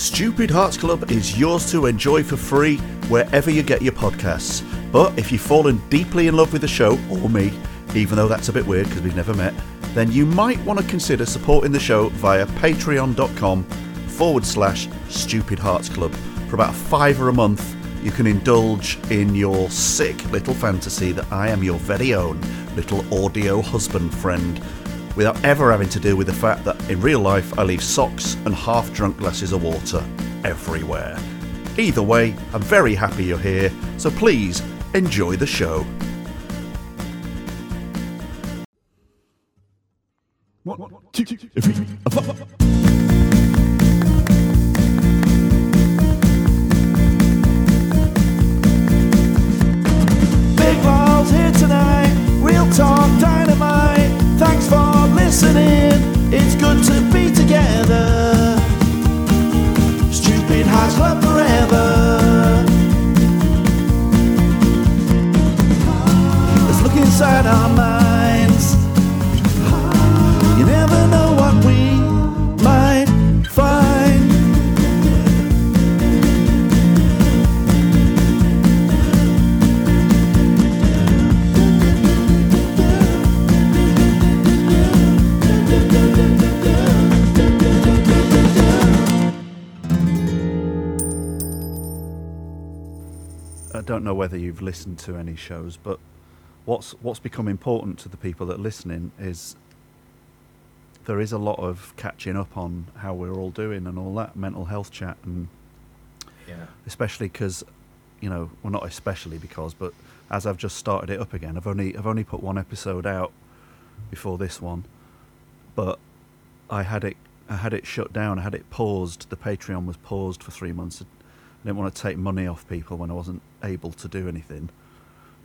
Stupid Hearts Club is yours to enjoy for free wherever you get your podcasts. But if you've fallen deeply in love with the show, or me, even though that's a bit weird because we've never met, then you might want to consider supporting the show via patreon.com forward slash Stupid Hearts Club. For about a fiver a month, you can indulge in your sick little fantasy that I am your very own little audio husband friend without ever having to deal with the fact that in real life I leave socks and half drunk glasses of water everywhere. Either way, I'm very happy you're here, so please enjoy the show. One, two, know whether you've listened to any shows, but what's what's become important to the people that are listening is there is a lot of catching up on how we're all doing and all that mental health chat, and Yeah. especially because you know, well, not especially because, but as I've just started it up again, I've only I've only put one episode out before this one, but I had it I had it shut down. I had it paused. The Patreon was paused for three months. I didn't want to take money off people when I wasn't able to do anything,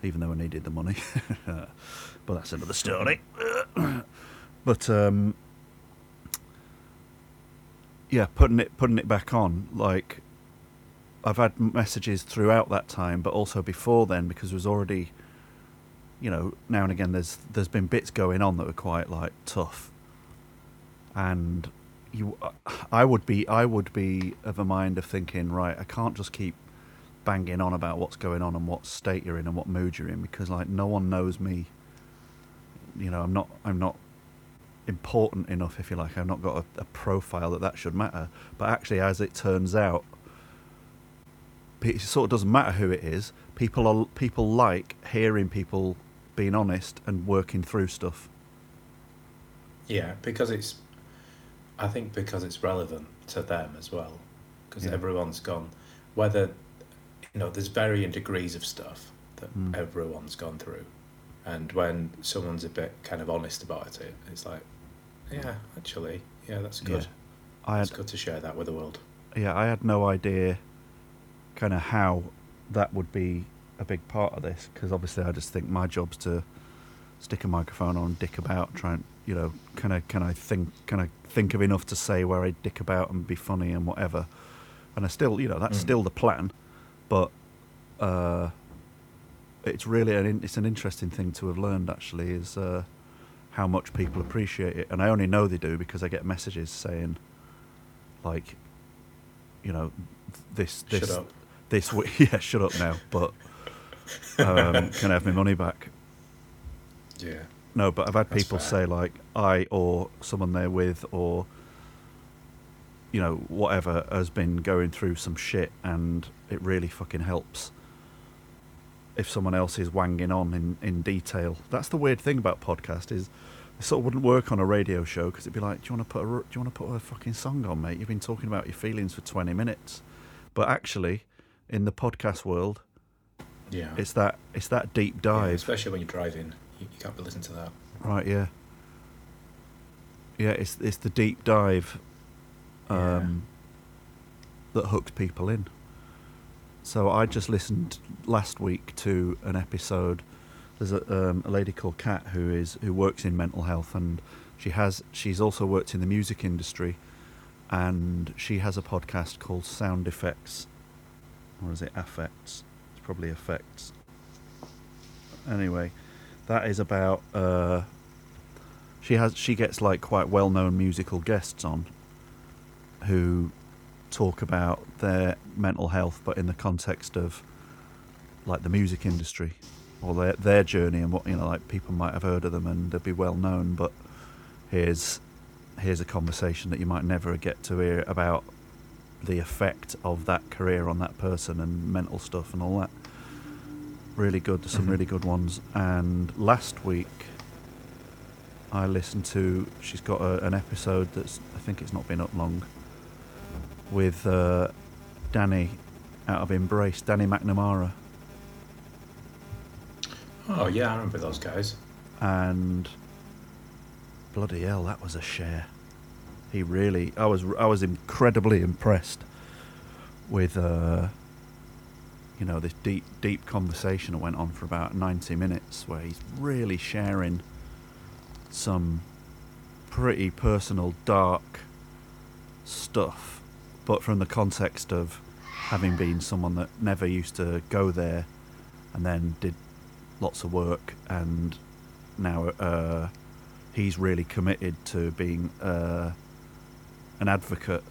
even though I needed the money. but that's another story. but um, yeah, putting it putting it back on, like I've had messages throughout that time, but also before then because it was already, you know, now and again there's there's been bits going on that were quite like tough, and you, uh, I would be I would be of a mind of thinking right, I can't just keep banging on about what's going on and what state you're in and what mood you're in because like no one knows me. You know, I'm not I'm not important enough if you like. I've not got a, a profile that that should matter. But actually, as it turns out, it sort of doesn't matter who it is. People are people like hearing people being honest and working through stuff. Yeah, because it's, I think because it's relevant to them as well, because Yeah. everyone's gone, whether, you know, there's varying degrees of stuff that Mm. everyone's gone through, and when someone's a bit kind of honest about it, it's like, yeah, actually, yeah, that's good. Yeah. I It's had good to share that with the world. yeah, I had no idea kind of how that would be a big part of this because obviously I just think my job's to stick a microphone on, dick about, try and you know, can I can I think can I think of enough to say where I dick about and be funny and whatever, and I still you know that's Mm. still the plan, but uh, it's really an it's an interesting thing to have learned actually is uh, how much people appreciate it, and I only know they do because I get messages saying like you know this this this week yeah shut up now but um, can I have my money back Yeah. no but I've had That's people fair. say like I or someone they're with or you know whatever has been going through some shit and it really fucking helps if someone else is wanging on in, in detail that's the weird thing about podcast is it sort of wouldn't work on a radio show because it'd be like do you want to put a do you want to put a fucking song on mate you've been talking about your feelings for 20 minutes but actually in the podcast world Yeah. it's that it's that deep Yeah, dive especially when you're driving, you, can't be listening to that. Right, yeah. Yeah, it's it's the deep dive um, that hooks people in. So I just listened last week to an episode. There's a, um, a lady called Kat who is who works in mental health, and she has she's also worked in the music industry, and she has a podcast called Sound Effects, or is it Affects? It's probably Effects. Anyway, that is about uh, she has she gets like quite well known musical guests on who talk about their mental health, but in the context of like the music industry or their their journey and what you know, like people might have heard of them and they'd be well known, but here's here's a conversation that you might never get to hear about the effect of that career on that person and mental stuff and all that. Really good. There's some Mhm. really good ones. And last week, I listened to. She's got a, an episode that's I think it's not been up long. With uh, Danny out of Embrace, Danny McNamara, Oh yeah, I remember those guys. and bloody hell, that was a share. He really, I was, I was incredibly impressed with, uh, you know, this deep, deep conversation that went on for about ninety minutes, where he's really sharing some pretty personal, dark stuff, but from the context of having been someone that never used to go there, and then did lots of work and now uh, he's really committed to being uh, an advocate.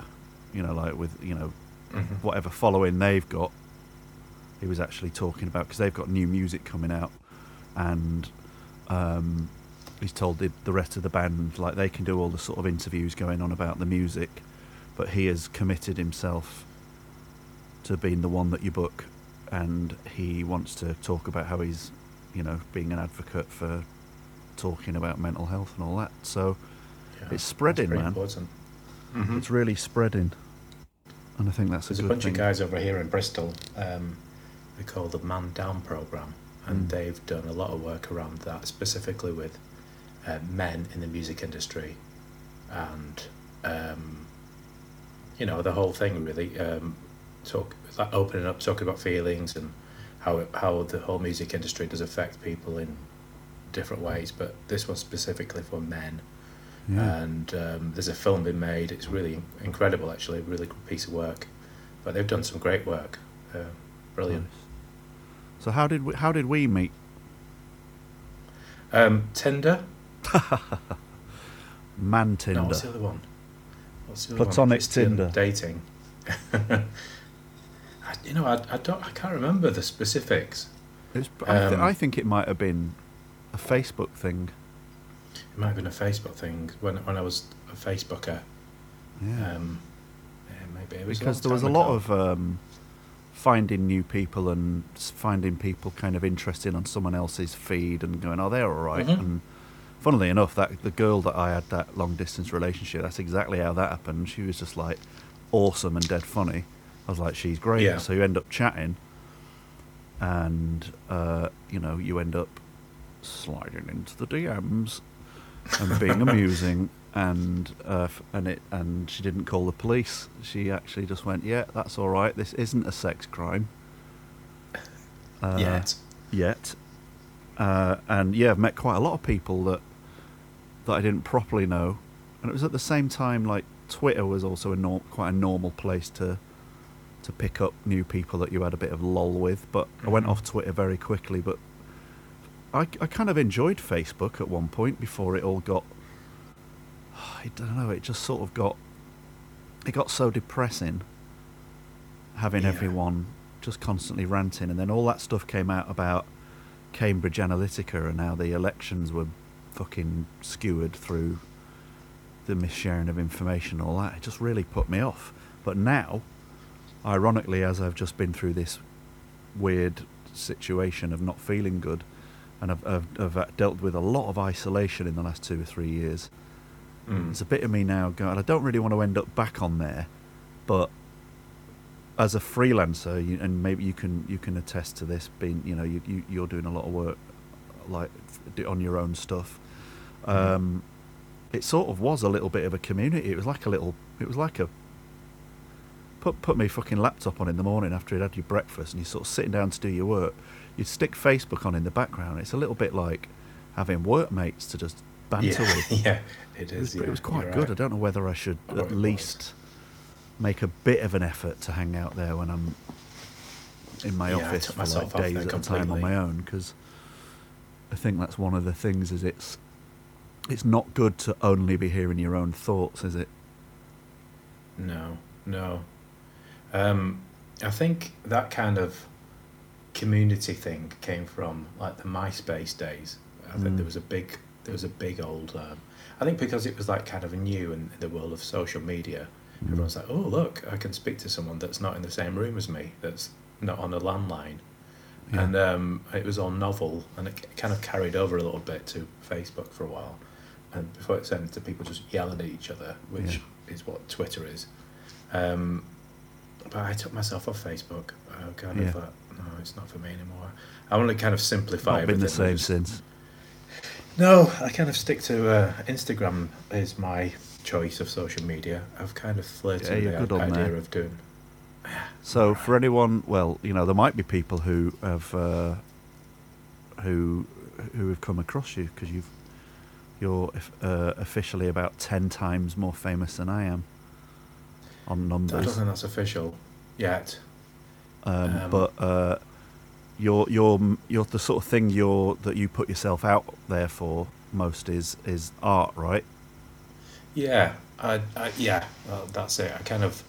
You know, like with you know Mhm. whatever following they've got. He was actually talking about because they've got new music coming out, and um, he's told the, the rest of the band like they can do all the sort of interviews going on about the music, but he has committed himself to being the one that you book, and he wants to talk about how he's, you know, being an advocate for talking about mental health and all that. So Yeah, It's spreading, man. Important. Mhm. it's really spreading, and I think that's a There's a a bunch thing. of guys over here in Bristol. Um, they call the Man Down program, and Mm. they've done a lot of work around that, specifically with uh, men in the music industry, and um, you know the whole thing really. Um, talk like opening up, talking about feelings and how it, how the whole music industry does affect people in different ways. But this was specifically for men Yeah. and um, there's a film being made. It's really incredible, actually, a really good piece of work. But they've done some great work. Uh, brilliant. So how did we, how did we meet? Um, Tinder? Man Tinder. No, what's the other one? What's the other Platonic one? Christian Tinder. Dating. I, you know, I, I don't. I can't remember the specifics. Was, I, th- Um, I think it might have been a Facebook thing. It might have been a Facebook thing when when I was a Facebooker. Yeah. Um, yeah, maybe it was because there was a lot ago. of um, finding new people and finding people kind of interesting on someone else's feed and going, "Oh, they're all right." Mhm. And funnily enough, that the girl that I had that long distance relationship, that's exactly how that happened. She was just like awesome and dead funny. I was like, "She's great." Yeah. So you end up chatting, and uh, you know, you end up sliding into the DMs and being amusing and uh, f- and it and she didn't call the police. She actually just went, "Yeah, that's all right. This isn't a sex crime." Uh, Yet. Yet. Uh, and yeah, I've met quite a lot of people that that I didn't properly know, and it was at the same time like Twitter was also a norm, quite a normal place to to pick up new people that you had a bit of lull with. But I went Mhm. off Twitter very quickly. But I, I kind of enjoyed Facebook at one point before it all got. I don't know. It just sort of got. It got so depressing. Having Yeah. everyone just constantly ranting, and then all that stuff came out about Cambridge Analytica and how the elections were fucking skewered through the missharing of information, and all that. It just really put me off. But now, ironically, as I've just been through this weird situation of not feeling good, and I've, I've, I've dealt with a lot of isolation in the last two or three years. Mm. There's a bit of me now going, I don't really want to end up back on there, but as a freelancer, you, and maybe you can you can attest to this, being you know you, you you're doing a lot of work like on your own stuff. Um, it sort of was a little bit of a community. It was like a little. It was like a put put my fucking laptop on in the morning after you'd had your breakfast and you're sort of sitting down to do your work. You'd stick Facebook on in the background. It's a little bit like having workmates to just banter yeah, with. yeah, it It was, is. it was quite good. I don't know whether I should Oh, at was. least make a bit of an effort to hang out there when I'm in my Yeah, office for like days at a time on my own because I think that's one of the things is it's it's not good to only be hearing your own thoughts, is it? No, no. Um, I think that kind of community thing came from like the MySpace days. I think there was a big, there was a big old. Um, I think because it was like kind of new in the world of social media, everyone's like, "Oh, look, I can speak to someone that's not in the same room as me, that's not on a landline," Yeah. and um, it was all novel, and it kind of carried over a little bit to Facebook for a while, and before it turned to people just yelling at each other, which is what Twitter is. Um, but I took myself off Facebook. I kind Yeah. of thought, no, it's not for me anymore. I want to kind of simplify. Not been the everything same since. No, I kind of stick to uh, Instagram is my choice of social media. I've kind of flirted Yeah, with the idea there. of doing. So for anyone, well, you know, there might be people who have uh, who who have come across you because you've you're uh, officially about ten times more famous than I am on numbers. I don't think that's official yet. Um, um, but you're you're you're the sort of thing you're that you put yourself out there for most is is art, right? Yeah, I, I yeah, well, that's it. I kind of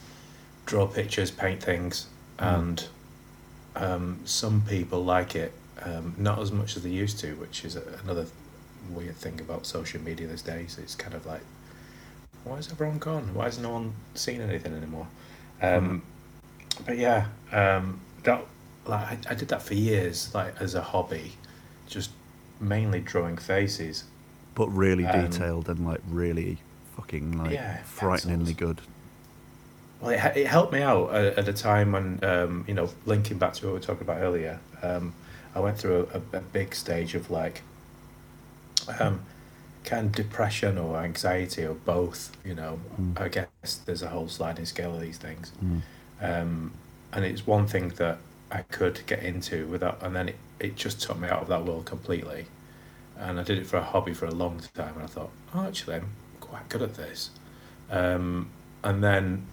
draw pictures, paint things, Mm. and um, some people like it, um, not as much as they used to, which is another weird thing about social media these days. It's kind of like, why is everyone gone? Why has no one seen anything anymore? Um, But yeah, um, that like I, I did that for years, like as a hobby, just mainly drawing faces. But really Um, detailed and like really fucking like Yeah, frighteningly good. Well, it, it helped me out at, at a time when, um, you know, linking back to what we were talking about earlier, um, I went through a, a, a big stage of like um, kind of depression or anxiety or both, you know. Mm. I guess there's a whole sliding scale of these things. Mm. Um, and it's one thing that I could get into without, and then it, it just took me out of that world completely. And I did it for a hobby for a long time, and I thought, oh, actually, I'm quite good at this. Um, and then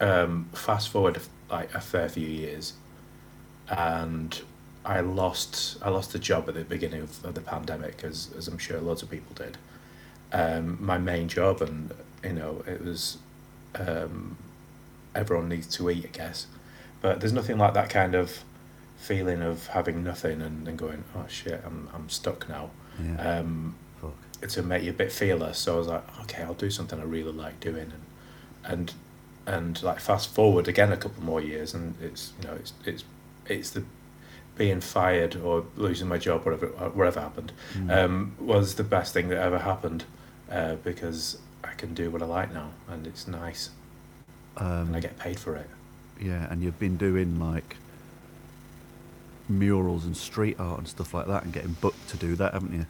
um, fast forward like a fair few years, and I lost I lost a job at the beginning of, of the pandemic, as as I'm sure loads of people did. Um, my main job, and you know, it was um, everyone needs to eat, I guess. But there's nothing like that kind of feeling of having nothing and, and going, oh shit, I'm I'm stuck now. Yeah. Um, Fuck. to make you a bit fearless. So I was like, okay, I'll do something I really like doing, and and and like fast forward again a couple more years, and it's you know it's it's it's the being fired or losing my job, whatever whatever happened, Mm. um, was the best thing that ever happened, uh, because I can do what I like now, and it's nice, Um, and I get paid for it. Yeah, and you've been doing like murals and street art and stuff like that and getting booked to do that, haven't you?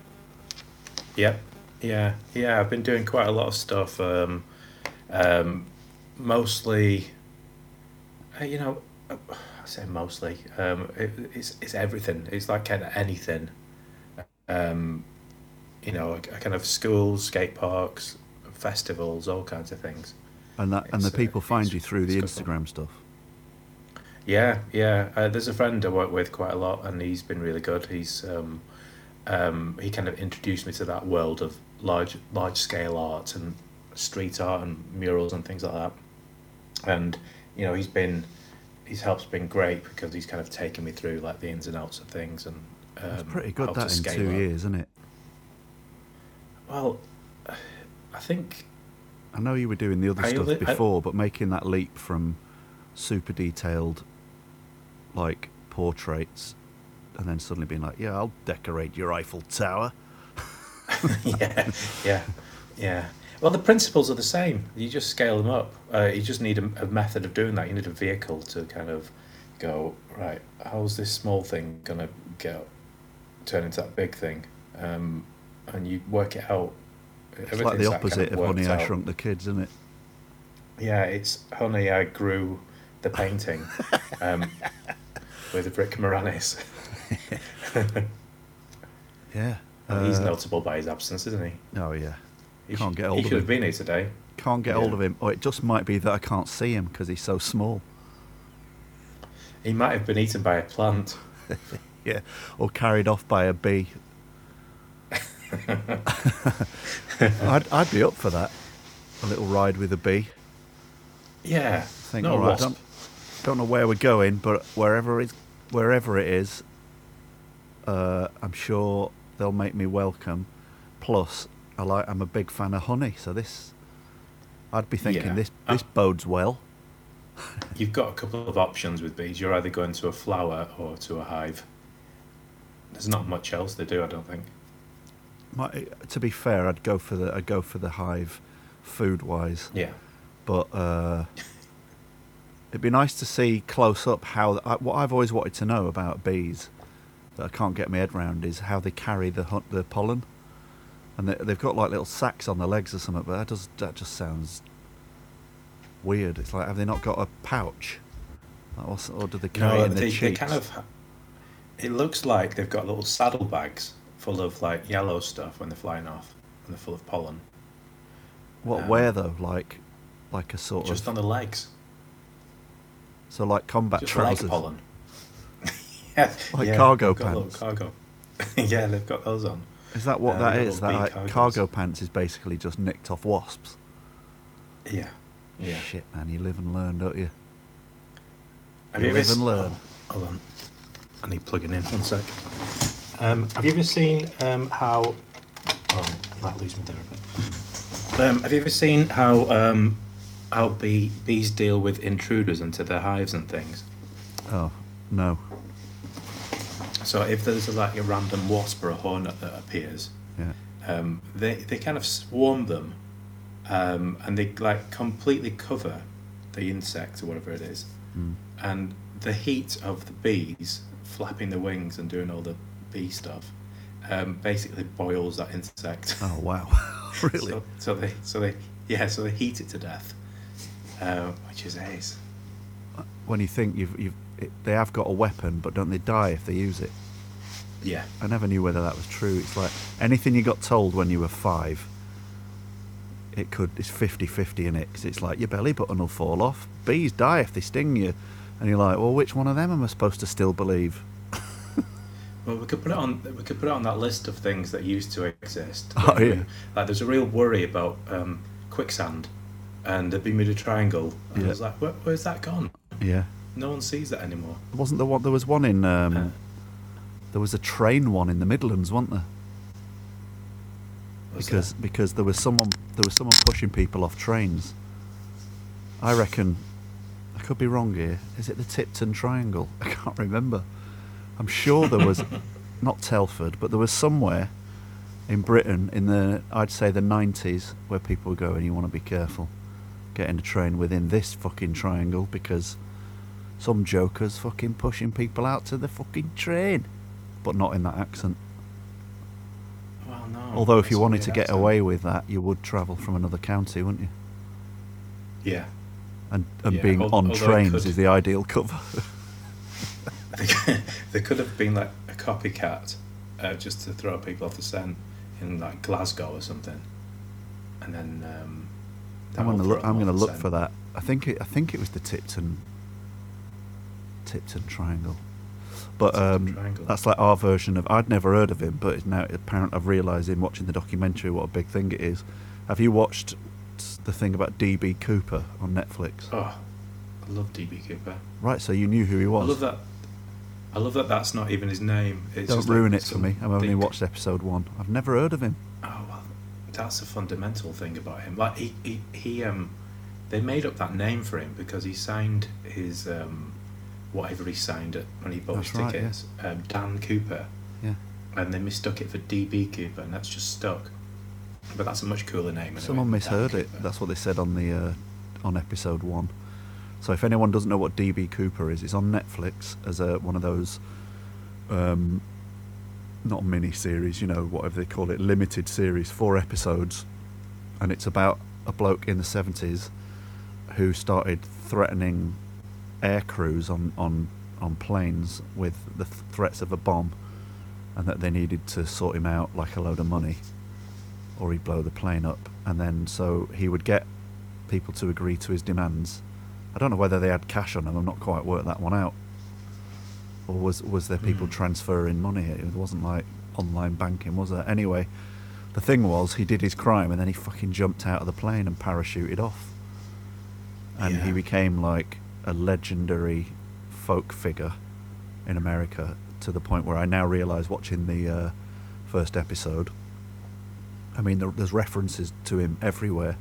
Yep. Yeah. Yeah. I've been doing quite a lot of stuff. Um, um, mostly, uh, you know, uh, I say mostly. Um, it, it's it's everything. It's like kind of anything. Um, you know, kind of schools, skate parks, festivals, all kinds of things. And that and the It's, uh, people find you through the it's. Instagram stuff. Yeah, yeah. Uh, there's a friend I work with quite a lot, and he's been really good. He's um, um, he kind of introduced me to that world of large large scale art and street art and murals and things like that. And you know, he's been his help's been great because he's kind of taken me through like the ins and outs of things and um, It's pretty good that in two up. years, isn't it? Well, I think I know you were doing the other I stuff li- I- before, but making that leap from super detailed, like portraits, and then suddenly being like, "Yeah, I'll decorate your Eiffel Tower." yeah, yeah, yeah. Well, the principles are the same. You just scale them up. Uh, you just need a, a method of doing that. You need a vehicle to kind of go right. How's this small thing gonna get turn into that big thing? Um, and you work it out. It's like the that kind opposite of Honey, I out. Shrunk the Kids, isn't it? Yeah, it's Honey, I Grew the painting um, with Rick Moranis. Yeah. He's Uh, notable by his absence, isn't he? Oh yeah. He Can't get hold He of should have been here today. Can't get Yeah. hold of him. Or it just might be that I can't see him because he's so small. He might have been eaten by a plant. Yeah. Or carried off by a bee. I'd, I'd be up for that. A little ride with a bee. Yeah. Think, not all a wasp. Don't, don't know where we're going, but wherever it wherever it is, uh, I'm sure they'll make me welcome. Plus, I like I'm a big fan of honey, so this I'd be thinking Yeah. this Uh, this bodes well. You've got a couple of options with bees. You're either going to a flower or to a hive. There's not much else they do, I don't think. My, to be fair, I'd go for the I'd go for the hive, food wise. Yeah. but uh, it'd be nice to see close up how I, what I've always wanted to know about bees that I can't get my head round is how they carry the hunt, the pollen, and they, they've got like little sacks on their legs or something. But that does that just sounds weird. It's like have they not got a pouch, what's- or do they carry it No, in their they, they kind of. It looks like they've got little saddlebags full of like yellow stuff when they're flying off, and they're full of pollen. what um, where though? Like like a sort Just of just on the legs. So like combat Just trousers. leg pollen. yeah, Like yeah, cargo they've got little pants. Cargo. yeah, they've got those on. Is that what Uh, that? That like, cargos. cargo pants is basically just nicked off wasps. Yeah. Yeah. Shit, man, you live and learn, don't you? Have You you ever live and learn. oh, hold on. I need plugging in. One sec. Um, have you ever seen um, how? Oh, I might lose me there a bit. Um, have you ever seen how um, how bee, bees deal with intruders into their hives and things? Oh, no. So if there's a, like a random wasp or a hornet that appears, Yeah. um, they they kind of swarm them, um, and they like completely cover the insect or whatever it is, Mm. and the heat of the bees flapping their wings and doing all the bee stuff, um, basically boils that insect. Oh, wow. really? So, so they so they yeah so they heat it to death, uh, which is ace. when you think you've, you've it, they have got a weapon, but don't they die if they use it? Yeah, I never knew whether that was true. It's like anything you got told when you were five, it could, it's 50 50 in it, because it's like your belly button will fall off. Bees die if they sting you. And you're like, well, which one of them am I supposed to still believe? Well, we could put it on. We could put it on that list of things that used to exist. Oh, yeah. Like, there's a real worry about um, quicksand and the Bermuda Triangle. And Yeah. I was like, Where, where's that gone? Yeah. No one sees that anymore. Wasn't there one? There was one in. Um, Uh. there was a train one in the Midlands, wasn't there? Was because there? because there was someone there was someone pushing people off trains. I reckon I could be wrong here. Is it the Tipton Triangle? I can't remember. I'm sure there was not Telford, but there was somewhere in Britain in the I'd say the 90s where people were going. You want to be careful getting a train within this fucking triangle because some jokers fucking pushing people out to the fucking train, but not in that accent. Well, no. Although if you wanted to get accent. away with that, you would travel from another county, wouldn't you? Yeah. And and Yeah, being al- on trains is the ideal cover. there could have been like a copycat uh, just to throw people off the scent in like Glasgow or something. And then. Um, I'm gonna look. I'm gonna look for that. I think it. I think it was the Tipton. Tipton Triangle, but Tipton um, Triangle. that's like our version of. I'd never heard of him, but it's now apparent. I've realised in watching the documentary what a big thing it is. Have you watched the thing about DB Cooper on Netflix? Oh, I love DB Cooper. Right, so you knew who he was. I love that. I love that. That's not even his name. It's Don't ruin it for me. I've only watched episode one. I've never heard of him. That's a fundamental thing about him. Like he, he, he um, they made up that name for him because he signed his um, whatever he signed it when he bought That's his right, tickets. Um, Dan Cooper, Yeah. and they mistook it for DB Cooper, and that's just stuck. But that's a much cooler name. Anyway, Someone Dan misheard it. Cooper. That's what they said on the uh, on episode one. So if anyone doesn't know what DB Cooper is, it's on Netflix as a one of those, um, not a mini series, you know, whatever they call it, limited series, four episodes, and it's about a bloke in the seventies who started threatening air crews on on on planes with the th- threats of a bomb, and that they needed to sort him out like a load of money or he'd blow the plane up. And then so he would get people to agree to his demands. I don't know whether they had cash on them. I'm not quite worked that one out. Or was was there people Hmm. transferring money? It wasn't like online banking, was there? Anyway, the thing was he did his crime and then he fucking jumped out of the plane and parachuted off. And he became like a legendary folk figure in America to the point where I now realise watching the uh, first episode. I mean, there, there's references to him everywhere.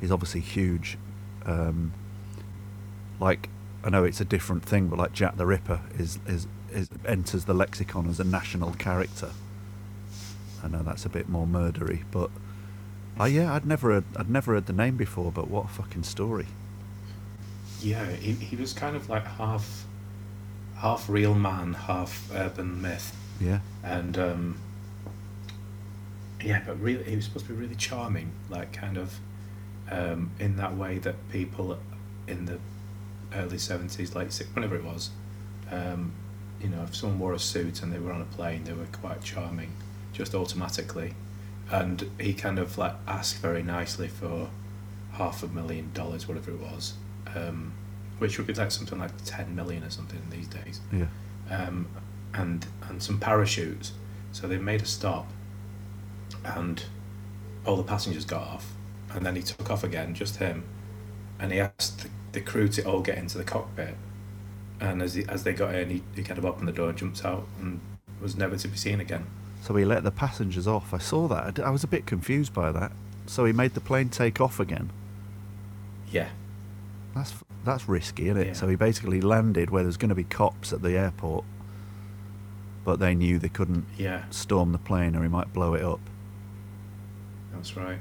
He's obviously huge. Um, like I know it's a different thing, but like Jack the Ripper is is, is enters the lexicon as a national character. I know that's a bit more murdery, but oh yeah, I'd never heard, I'd never heard the name before. But what a fucking story! Yeah, he, he was kind of like half half real man, half urban myth. Yeah, and um, yeah, but really, he was supposed to be really charming, like kind of um, in that way that people in the early seventies, late six, whenever it was, um, you know, if someone wore a suit and they were on a plane, they were quite charming, just automatically, and he kind of like asked very nicely for half a million dollars, whatever it was, um, which would be like something like ten million or something these days. Yeah, um, and and some parachutes. So they made a stop, and all the passengers got off, and then he took off again, just him, and he asked the, the crew to all get into the cockpit, and as he, as they got in, he, he kind of opened the door, jumped out, and was never to be seen again. So he let the passengers off. I saw that. I was a bit confused by that. So he made the plane take off again. Yeah, That's that's risky, isn't it? Yeah. So he basically landed where there's going to be cops at the airport, but they knew they couldn't yeah, storm the plane or he might blow it up. that's right.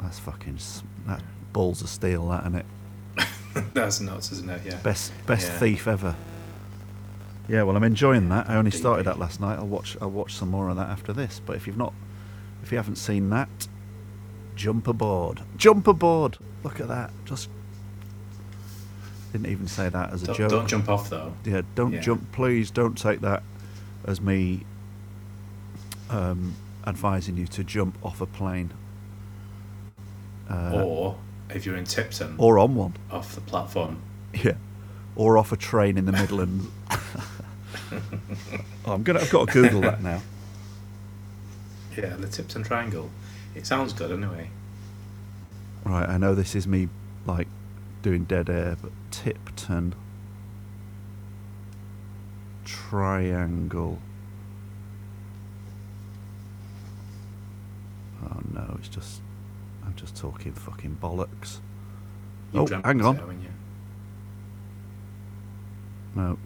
That's fucking that balls of steel, that isn't it? that's nuts, isn't it? Yeah. Best best Yeah. thief ever. Yeah, well, I'm enjoying that. I only started that last night. I'll watch I'll watch some more of that after this. But if you've not, if you haven't seen that, jump aboard. Jump aboard. Look at that. Just didn't even say that as a Don't, joke. don't jump off though. Yeah, don't Yeah. jump. Please don't take that as me um, advising you to jump off a plane. Uh, or if you're in Tipton, or on one. off the platform. Yeah. Or off a train in the Midlands. oh, I'm gonna. I've got to Google that now. Yeah, the Tipton Triangle. It sounds good anyway. Right. I know this is me like doing dead air, but Tipton Triangle. Oh no, it's just. Just talking fucking bollocks. You Oh, hang on. you? No.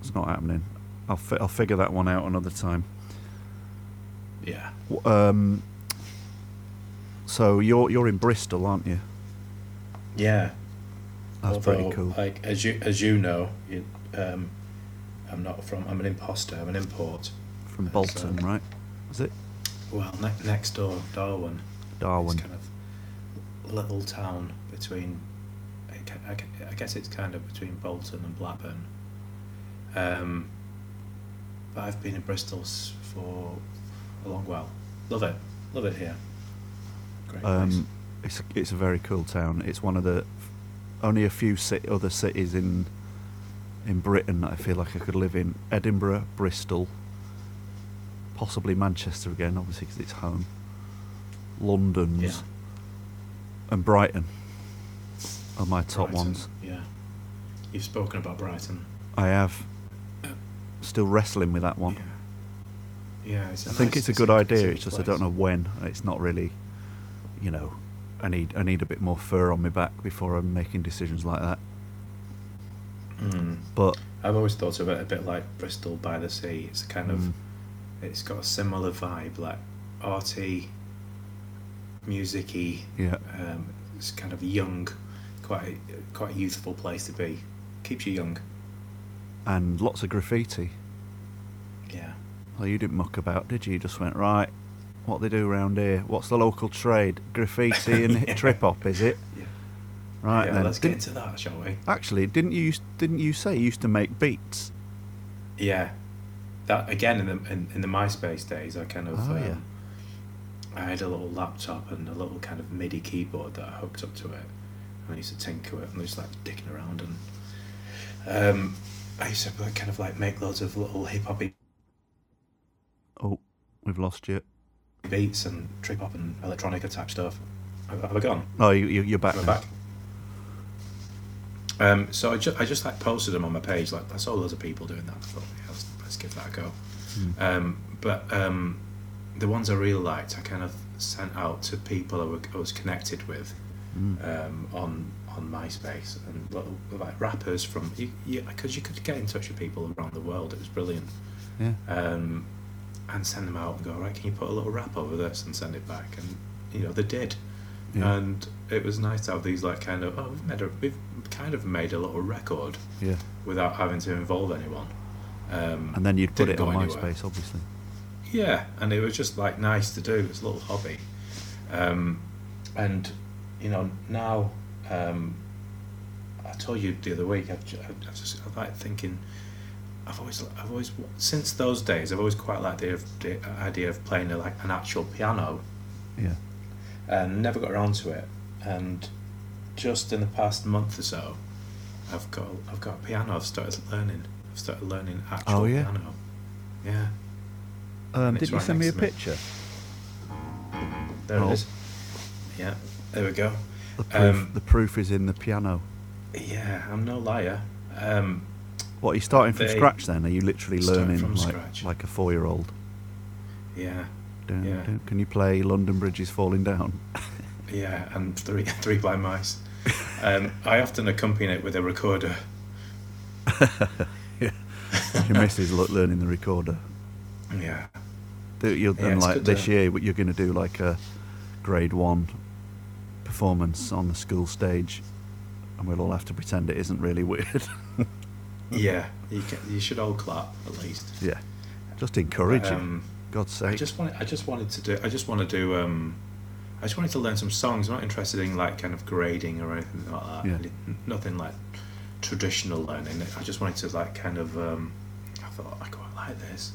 It's not happening. I'll fi- I'll figure that one out another time. Yeah. Um. So you're you're in Bristol, aren't you? Yeah. That's pretty cool. Like as you as you know, you, um, I'm not from. I'm an imposter. I'm an import. From so- Bolton, right? Is it Well, ne- next door, Darwen. Darwen? It's kind of little town between. I ca- I ca- I guess it's kind of between Bolton and Blackburn. Um, but I've been in Bristol for a long while. Love it. Love it here. Great place. Um, it's a, it's a very cool town. It's one of the only a few ci- other cities in in Britain that I feel like I could live in. Edinburgh, Bristol, possibly Manchester again, obviously because it's home. London's Yeah. and Brighton are my top Brighton, ones. Yeah. You've spoken about Brighton. I have still wrestling with that one. Yeah. Yeah. It's a I think it's a good idea. a It's just I don't know when. It's not really, you know, I need I need a bit more fur on my back before I'm making decisions like that. Mm. But I've always thought of it a bit like Bristol by the sea. It's kind of, Mm. It's got a similar vibe, like arty, musicy. yeah, Um, it's kind of young, quite a, quite a youthful place to be. Keeps you young. and lots of graffiti. Yeah. Well, you didn't muck about, did you? You just went right. What they do around here? What's the local trade? Graffiti and Yeah. trip hop, is it? Yeah. Right yeah, then. let's get Didn't- into that, shall we? actually, didn't you didn't you say you used to make beats? Yeah. That again in the in, in the MySpace days, I kind of Oh, um, yeah. I had a little laptop and a little kind of MIDI keyboard that I hooked up to it, and I used to tinker with it and just like dicking around and um, I used to kind of like make loads of little hip hop Oh, we've lost you. beats and trip hop and electronic type stuff. Have, have I gone? Oh, you, you, you're back. Am I now. back? Um, so I just, I just like posted them on my page. Like I saw loads of people doing that. I thought, let's, give that a go. Um, but um, the ones I really liked, I kind of sent out to people I, were, I was connected with um, on on MySpace and little, like rappers from you because you, could get in touch with people around the world. It was brilliant. Yeah. Um, and send them out and go right. Can you put a little rap over this and send it back? And you know they did. Yeah. And it was nice to have these like kind of oh we've made a we've kind of made a little record Yeah. without having to involve anyone. Um, And then you'd put it on. MySpace, obviously. yeah, and it was just like nice to do. It's a little hobby, um, and you know now um, I told you the other week. I've, I've just I like thinking. I've always I've always since those days I've always quite liked the, the idea of playing a, like an actual piano Yeah. and never got around to it. And just in the past month or so, I've got I've got a piano. I've started learning. I've started learning actual Oh, yeah? piano. Yeah, Um, did you right send me a me. picture? there Oh. it is. Yeah, there we go. The proof, Um, the proof is in the piano. Yeah, I'm no liar. Um, What, are you starting from scratch then? Are you literally learning like, scratch. like a four year old? yeah, Yeah. Can you play London Bridge is Falling Down? yeah, and three three blind mice. Um, I often accompany it with a recorder. Your missus lo- learning the recorder. Yeah, You'll Yeah, then like this to- year, you're going to do like a grade one performance on the school stage, and we'll all have to pretend it isn't really weird. yeah. You can, you should all clap at least. yeah, just encourage. Um, God's I just wanted I just wanted to do I just want to do um I just wanted to learn some songs. I'm not interested in like kind of grading or anything like that. Yeah. Nothing like traditional learning. I just wanted to like kind of um I thought I quite like this.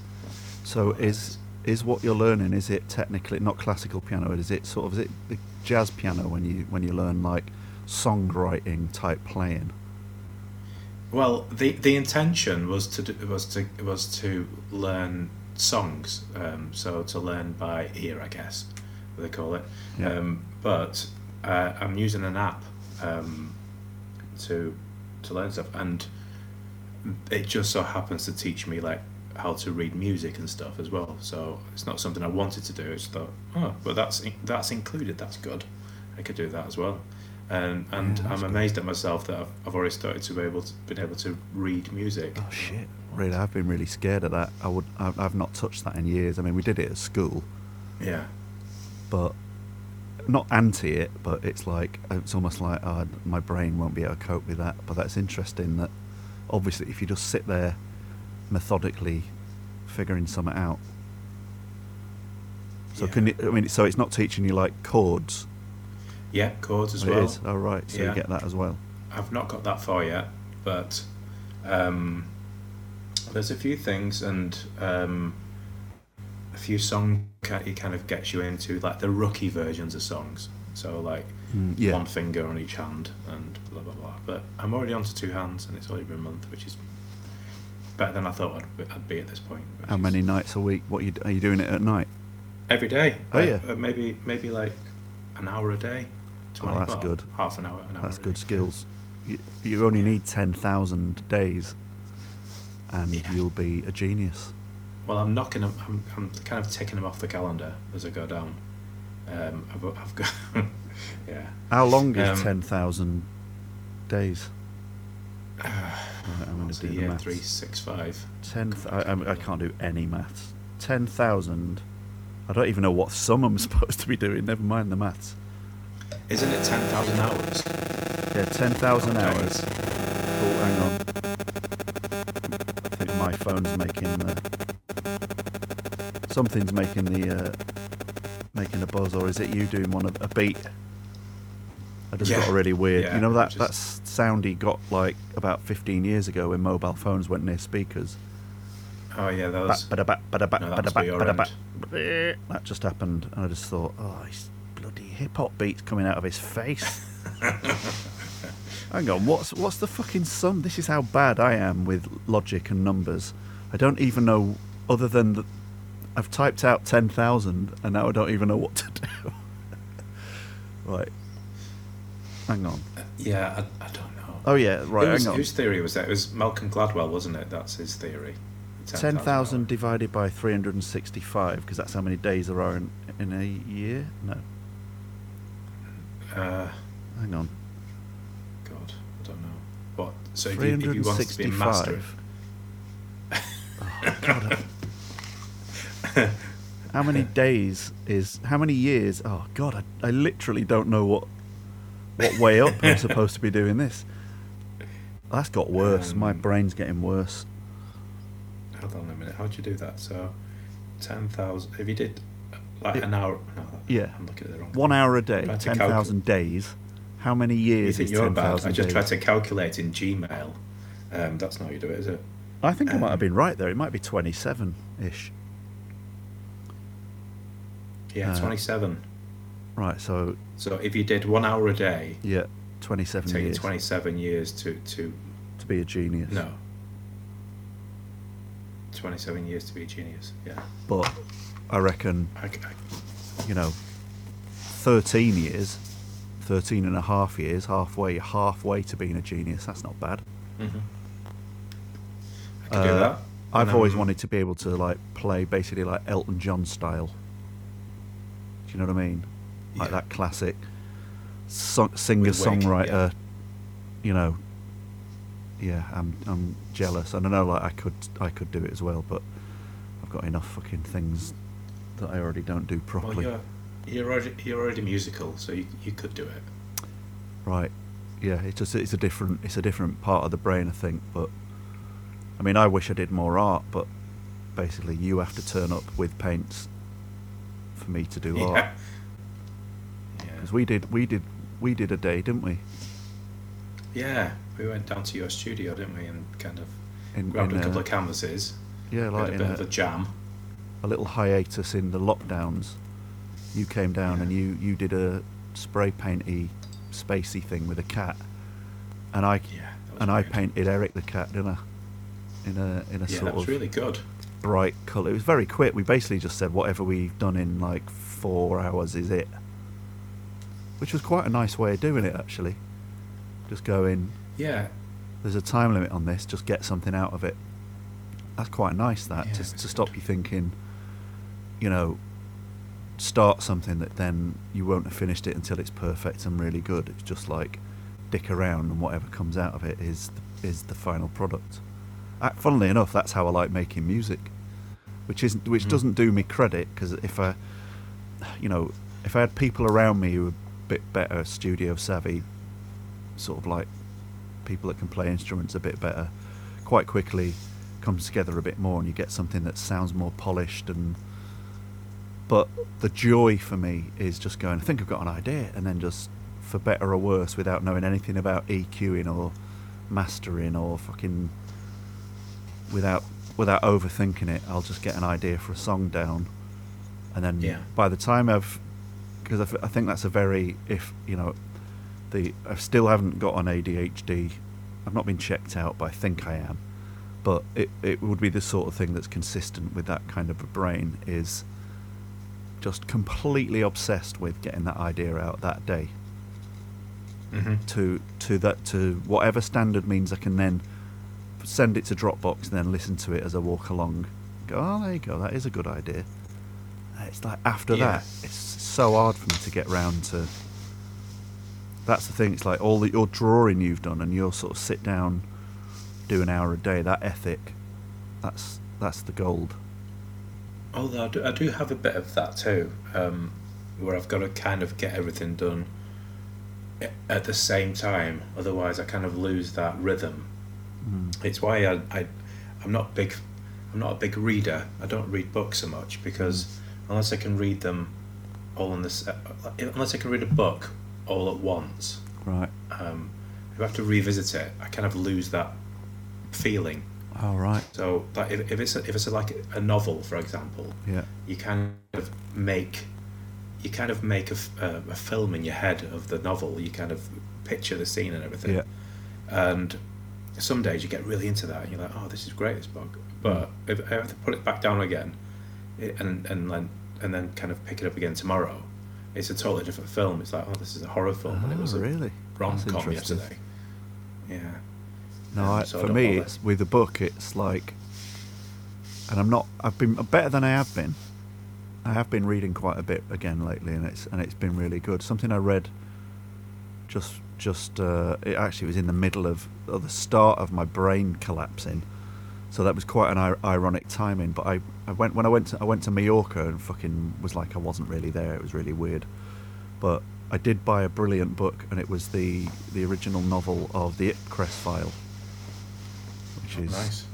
So is is what you're learning? Is it technically not classical piano? Is it sort of is it the jazz piano when you when you learn like songwriting type playing? Well, the the intention was to do, was to was to learn songs. Um, so to learn by ear, I guess they call it. Yeah. Um, but uh, I'm using an app um, to to learn stuff, and it just so happens to teach me like how to read music and stuff as well. So it's not something I wanted to do. It's thought, oh, but that's that's included. That's good. I could do that as well. And and Yeah, I'm good. amazed at myself that I've, I've already started to be able to been able to read music. Oh shit! Really, I've been really scared of that. I would I've, I've not touched that in years. I mean, we did it at school, Yeah. but not anti it. But it's like it's almost like oh, my brain won't be able to cope with that. But that's interesting. That obviously, if you just sit there methodically figuring something out. So Yeah. can you, I mean? So it's not teaching you like chords. Yeah, chords as It well. is. Oh right. So Yeah. you get that as well. I've not got that far yet, but um, there's a few things and um, a few song it kind of gets you into like the rookie versions of songs. So like Mm, yeah. one finger on each hand and blah blah blah. But I'm already onto two hands and it's only been a month, which is better than I thought I'd be, I'd be at this point. How How is- many nights a week? What you are you doing it at night? Every day. Oh, yeah. uh, maybe maybe like an hour a day. Oh, that's good. Half an hour. An hour That's good day. skills. You, you only need ten thousand days, and Yeah. you'll be a genius. Well, I'm knocking them. I'm, I'm kind of taking them off the calendar as I go down. Um, I've, I've got, yeah. How long is Um, ten thousand days? Right, I'm going to do the maths. Three, six, five. Ten. Th- I, I, I can't do any maths. Ten thousand. I don't even know what sum I'm supposed to be doing. Never mind the maths. Isn't it ten thousand hours? Yeah, ten thousand hours. Oh, hang on. I think my phone's making the. Something's making the. Uh, making a buzz, or is it you doing one of a beat? I just got Yeah. really weird. Yeah, you know that just- that sound he got like about 15 years ago when mobile phones went near speakers. Oh yeah, that was. Ba- ba-da-ba, ba-da-ba, No, that must ba-da-ba, be your ba-da-ba. That just happened, and I just thought, oh, he's bloody hip hop beats coming out of his face. Hang on, what's what's the fucking sum? This is how bad I am with logic and numbers. I don't even know, other than that, I've typed out ten thousand, and now I don't even know what to do. Right. Hang on. Yeah, I, I don't know. Oh yeah, right. Whose, hang on. whose theory was that? It was Malcolm Gladwell, wasn't it? That's his theory. Ten thousand divided by three hundred and sixty-five, because that's how many days there are in, in a year. No, Uh, hang on. God, I don't know. What? So if you, if you wanted to be a master, sixty-five. Oh, God, how many days is? How many years? Oh God, I, I literally don't know what what way up I'm supposed to be doing this. That's got worse. My Um, brain's getting worse. hold on a minute. How'd you do that? So, ten thousand. If you did like It- an hour, no, Yeah. I'm looking at the wrong. One thing. hour a day, ten thousand ten thousand days. How many years is you're? I just days? tried to calculate in Gmail. Um, that's not how you do it, is it? I think I might have um, been right there. It might be twenty-seven ish. Yeah, Uh, twenty-seven. Right. So So if you did one hour a day, yeah, twenty-seven take you years twenty-seven years to to to be a genius. no. Twenty-seven years to be a genius. Yeah. But I reckon I, I, you know, 13 years, 13 and a half years, halfway, halfway to being a genius. That's not bad. mhm. I could do Uh, that. I've And, always wanted to be able to like play basically like Elton John style. Do you know what I mean? Like Yeah. that classic so- singer songwriter. yeah. You know. Yeah, I'm I'm jealous, and I know like I could I could do it as well, but I've got enough fucking things that I already don't do Well, properly. you're you're already you're already musical, so you you could do it. Right. Yeah, it's just it's a different it's a different part of the brain, I think. But I mean, I wish I did more art, but basically, you have to turn up with paints for me to do art. Yeah. Yeah. Because we did we did we did a day, didn't we? Yeah. We went down to your studio, didn't we, and kind of In, grabbed in a couple a- of canvases, yeah, like a bit a, of a jam. a little hiatus in the lockdowns. You came down and you you did a spray painty, spacey thing with a cat, and I Yeah. and I painted Eric the cat, didn't I? In a in a Yeah, sort that was of really good. Bright colour. It was very quick. We basically just said whatever we've done in like four hours is it, which was quite a nice way of doing it actually. Just going. Yeah. There's a time limit on this. Just get something out of it. That's quite nice. That Yeah, to to stop you thinking. You know. Start something that then you won't have finished it until it's perfect and really good. It's just like dick around and whatever comes out of it is is the final product. Funnily enough, that's how I like making music, which isn't which Mhm. doesn't do me credit because if I, you know, if I had people around me who were a bit better studio savvy, sort of like people that can play instruments a bit better, quite quickly comes together a bit more and you get something that sounds more polished and. But the joy for me is just going. I think I've got an idea, and then just for better or worse, without knowing anything about EQing or mastering or fucking without without overthinking it, I'll just get an idea for a song down, and then Yeah. by the time I've because I, f- I think that's a very if you know the I still haven't got an ADHD. I've not been checked out, but I think I am. But it it would be the sort of thing that's consistent with that kind of a brain is just completely obsessed with getting that idea out that day hmm to to that to whatever standard means I can then send it to Dropbox and then listen to it as I walk along. Go, oh, there you go. That is a good idea. It's like after Yeah. that, it's so hard for me to get round to. That's the thing. It's like all the your drawing you've done, and you'll sort of sit down, do an hour a day. That ethic, that's that's the gold. Although I do, I do have a bit of that too, um, where I've got to kind of get everything done at the same time. Otherwise, I kind of lose that rhythm. Mm. It's why I, I I'm not big I'm not a big reader. I don't read books so much because unless I can read them all in this, uh, unless I can read a book all at once, Right. um, if I have to revisit it, I kind of lose that feeling. All right. So, like if, if it's a, if it's a, like a novel, for example, Yeah. you kind of make you kind of make a, a- a film in your head of the novel. You kind of picture the scene and everything. Yeah. And some days you get really into that, and you're like, "Oh, this is great, this book." But if I have to put it back down again, it, and and then and then kind of pick it up again tomorrow, it's a totally different film. It's like, oh, this is a horror film, and it Oh, was a really? rom com yesterday. Yeah. No, I, so for me, bother. it's with the book. It's like, and I'm not. I've been better than I have been. I have been reading quite a bit again lately, and it's and it's been really good. Something I read. Just, just. Uh, it actually was in the middle of, of the start of my brain collapsing, so that was quite an ir- ironic timing. But I, I went when I went to I went to Mallorca and fucking was like I wasn't really there. It was really weird, but I did buy a brilliant book, and it was the the original novel of the Ipcress File, which Oh, is nice.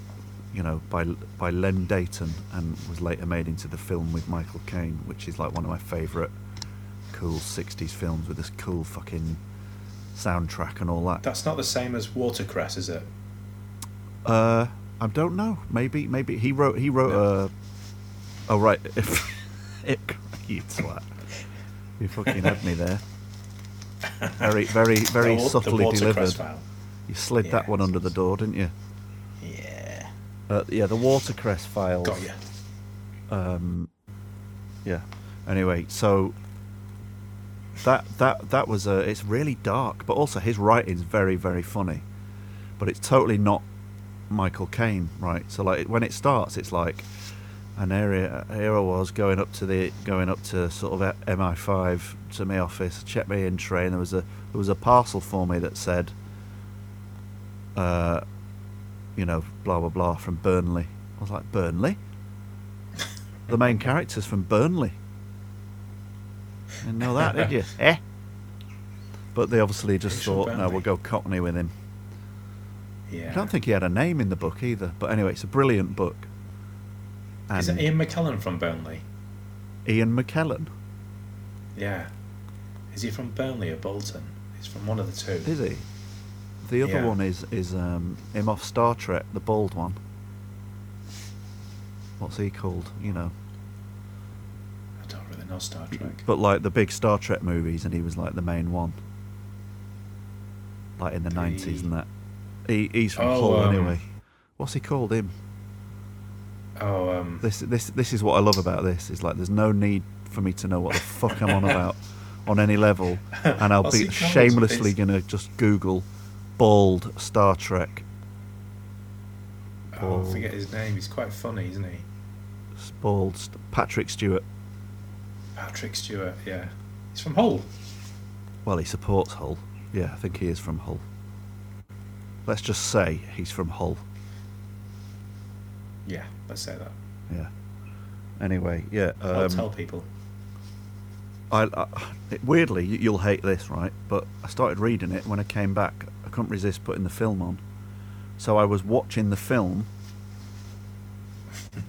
you know by by Len Deighton, and was later made into the film with Michael Caine, which is like one of my favourite cool '60s films with this cool fucking soundtrack and all that. That's not the same as Watercress, is it? Uh, I don't know. Maybe maybe he wrote he wrote No. a. Oh right, if it you twat, you fucking had me there. Very very very The wa- the subtly delivered. file. You slid that one under the door, didn't you? Yeah. Uh, yeah, the watercress files. Got you. Um, yeah. Anyway, so that that that was a. It's really dark, but also his writing's very very funny, but it's totally not Michael Caine, right? So like when it starts, it's like an area here I was going up to the going up to sort of MI5 to my office, check my in train. There was a there was a parcel for me that said, uh, you know, blah blah blah from Burnley. I was like Burnley. The main character's from Burnley. Didn't know that, did you? Eh? But they obviously just from thought, no, we'll go Cockney with him. Yeah. I don't think he had a name in the book either. But anyway, it's a brilliant book. And Is it Ian McKellen from Burnley? Ian McKellen, Yeah. Is he from Burnley or Bolton? He's from one of the two. is he? The other Yeah. one is is um, him off Star Trek, the bald one. What's he called? You know, Don't Star Trek. but like the big Star Trek movies, and he was like the main one. Like in the nineties and that. He, he's from Oh, Hull um, anyway. What's he called? Him. Oh, um, This this this is what I love about this. Is like there's no need for me to know what the fuck I'm on about on any level, and I'll be shamelessly gonna just Google bald Star Trek. oh, I forget his name. He's quite funny, isn't he? Bald Patrick Stewart. Patrick Stewart. Yeah. He's from Hull. Well, he supports Hull. Yeah, I think he is from Hull. Let's just say he's from Hull. Yeah. Let's say that. Yeah. Anyway, yeah. I'll Um, tell people. I, I weirdly you'll hate this, right? But I started reading it when I came back. I couldn't resist putting the film on, so I was watching the film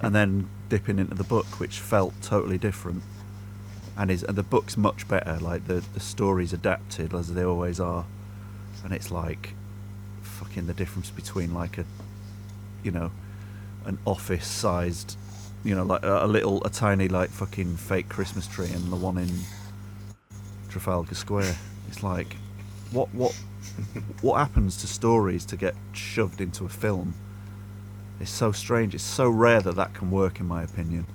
and then dipping into the book, which felt totally different. And is and the book's much better. Like the the story's adapted as they always are, and it's like fucking the difference between like a, you know, an office-sized you know, like a, a little, a tiny, like fucking fake Christmas tree, and the one in Trafalgar Square. It's like, what, what, what happens to stories to get shoved into a film? It's so strange. It's so rare that that can work, in my opinion.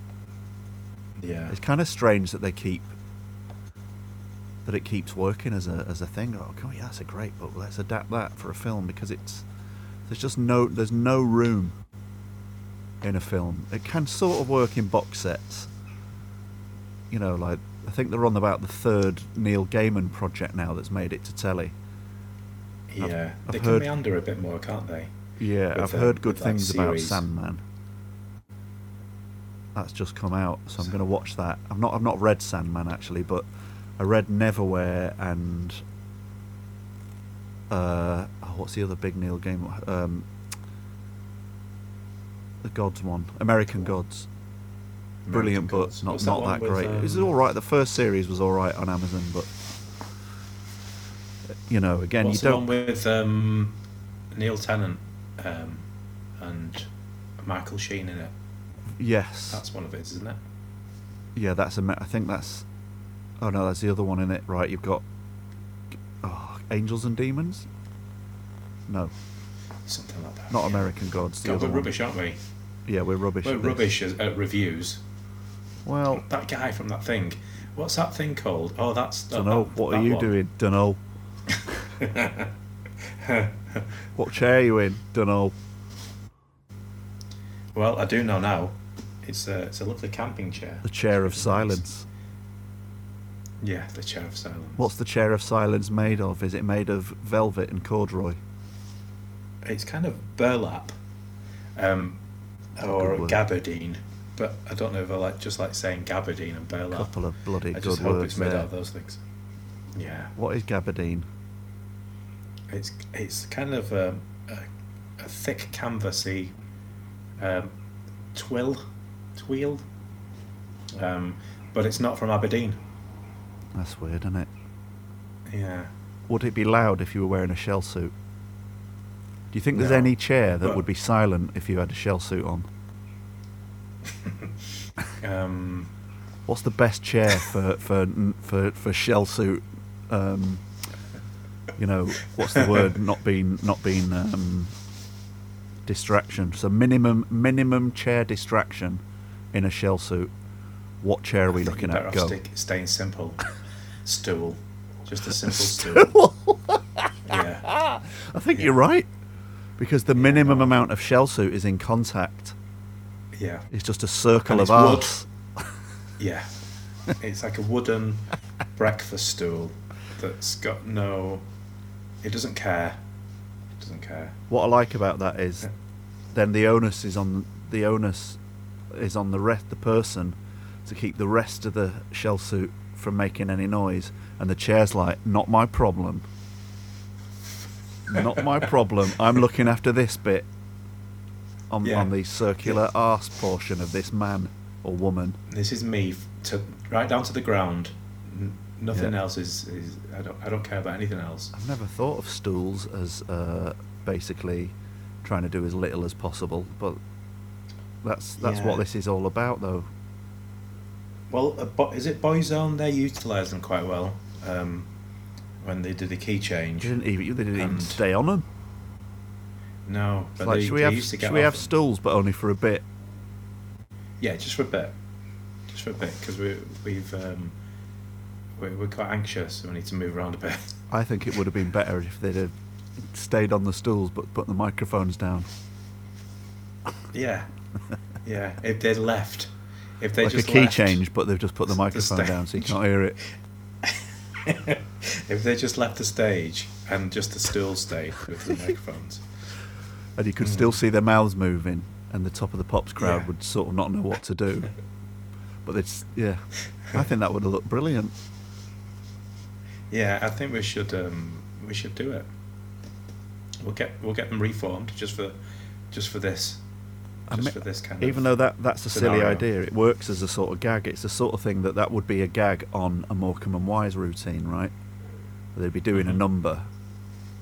Yeah. It's kind of strange that they keep that it keeps working as a as a thing. Oh, God, yeah, that's a great book. Let's adapt that for a film because it's there's just no there's no room in a film. It can sort of work in box sets. You know, like I think they're on about the third Neil Gaiman project now that's made it to telly. Yeah. I've they heard- can meander a bit more, can't they? Yeah, With, I've um, heard good with, like, things about. Sandman. That's just come out, so I'm going to watch that. I've not I've not read Sandman actually, but I read Neverwhere and uh, oh, what's the other big Neil game? Um, the Gods one, American Gods. Brilliant American Gods. not What's not that, with, great. It was um, all right. The first series was all right on Amazon, but you know, again, you don't. one with um, Neil Tennant um, and Michael Sheen in it? Yes, That's one of his, isn't it? Yeah, that's a. ma- I think that's. Oh no, that's the other one in it. Right, you've got. Oh, Angels and Demons. No, Something like that. not yeah. American Gods. The God, we're one. rubbish, aren't we? Yeah, we're rubbish. We're at rubbish as- at reviews. Well, That guy from that thing, what's that thing called? Oh, that's. Don't know. that- What that are you one. doing? Don't know. what chair are you in? Don't know. Well, I do know now. It's a it's a lovely camping chair. The chair of silence. Yeah, the chair of silence. What's the chair of silence made of? Is it made of velvet and corduroy? It's kind of burlap, um, or gabardine. But I don't know if I like just like saying gabardine and burlap. couple of bloody I good just hope words it's made there. out of those things. Yeah, What is gabardine? it's it's kind of um, a, a thick canvasy um, twill, twill. Um, but it's not from Aberdeen. That's weird, isn't it? Yeah. Would it be loud if you were wearing a shell suit? Do you think there's No. any chair that would be silent if you had a shell suit on? Um, What's the best chair for for for for shell suit? Um, you know, what's the word? Not being not being um, distraction. So minimum minimum chair distraction in a shell suit. What chair are we looking at? Go. stick, staying simple. Stool. Just a simple stool. Yeah. I think Yeah. you're right. Because the Yeah, minimum no. amount of shell suit is in contact. Yeah. It's just a circle of wood. Yeah. It's like a wooden breakfast stool that's got no. It doesn't care. It doesn't care. What I like about that is, Yeah. then the onus is on the onus is on the rest the person to keep the rest of the shell suit from making any noise, and the chair's like, not my problem. not my problem. I'm looking after this bit on Yeah. on the circular arse portion of this man or woman. This is me to right down to the ground. Nothing Yeah. else is, is. I don't. I don't care about anything else. I've never thought of stools as uh, basically trying to do as little as possible, but that's that's what this is all about, though. Well, uh, is it Boyzone? They utilise them quite well um, when they did the key change. They didn't even, they didn't even stay on them. No, but like, they, should we they have used to get should we have stools, but only for a bit? Yeah, just for a bit. Just for a bit, because we, we've um, we're, we're quite anxious. And we need to move around a bit. I think it would have been better if they'd have stayed on the stools, but put the microphones down, yeah, yeah. If they'd left, if they like a key left, change, but they've just put the the microphone down so you can't hear it. if they just left the stage and just the stool stayed with the microphones. And you could still see their mouths moving, and the top of the pops crowd Yeah. would sort of not know what to do. But it's yeah, I think that would have looked brilliant. Yeah, I think we should um, we should do it. We'll get we'll get them reformed just for just for this, I mean, kind Even of. though that that's a silly idea, it works as a sort of gag. It's the sort of thing that that would be a gag on a Morecambe and Wise routine, right? They'd be doing a Mhm. number,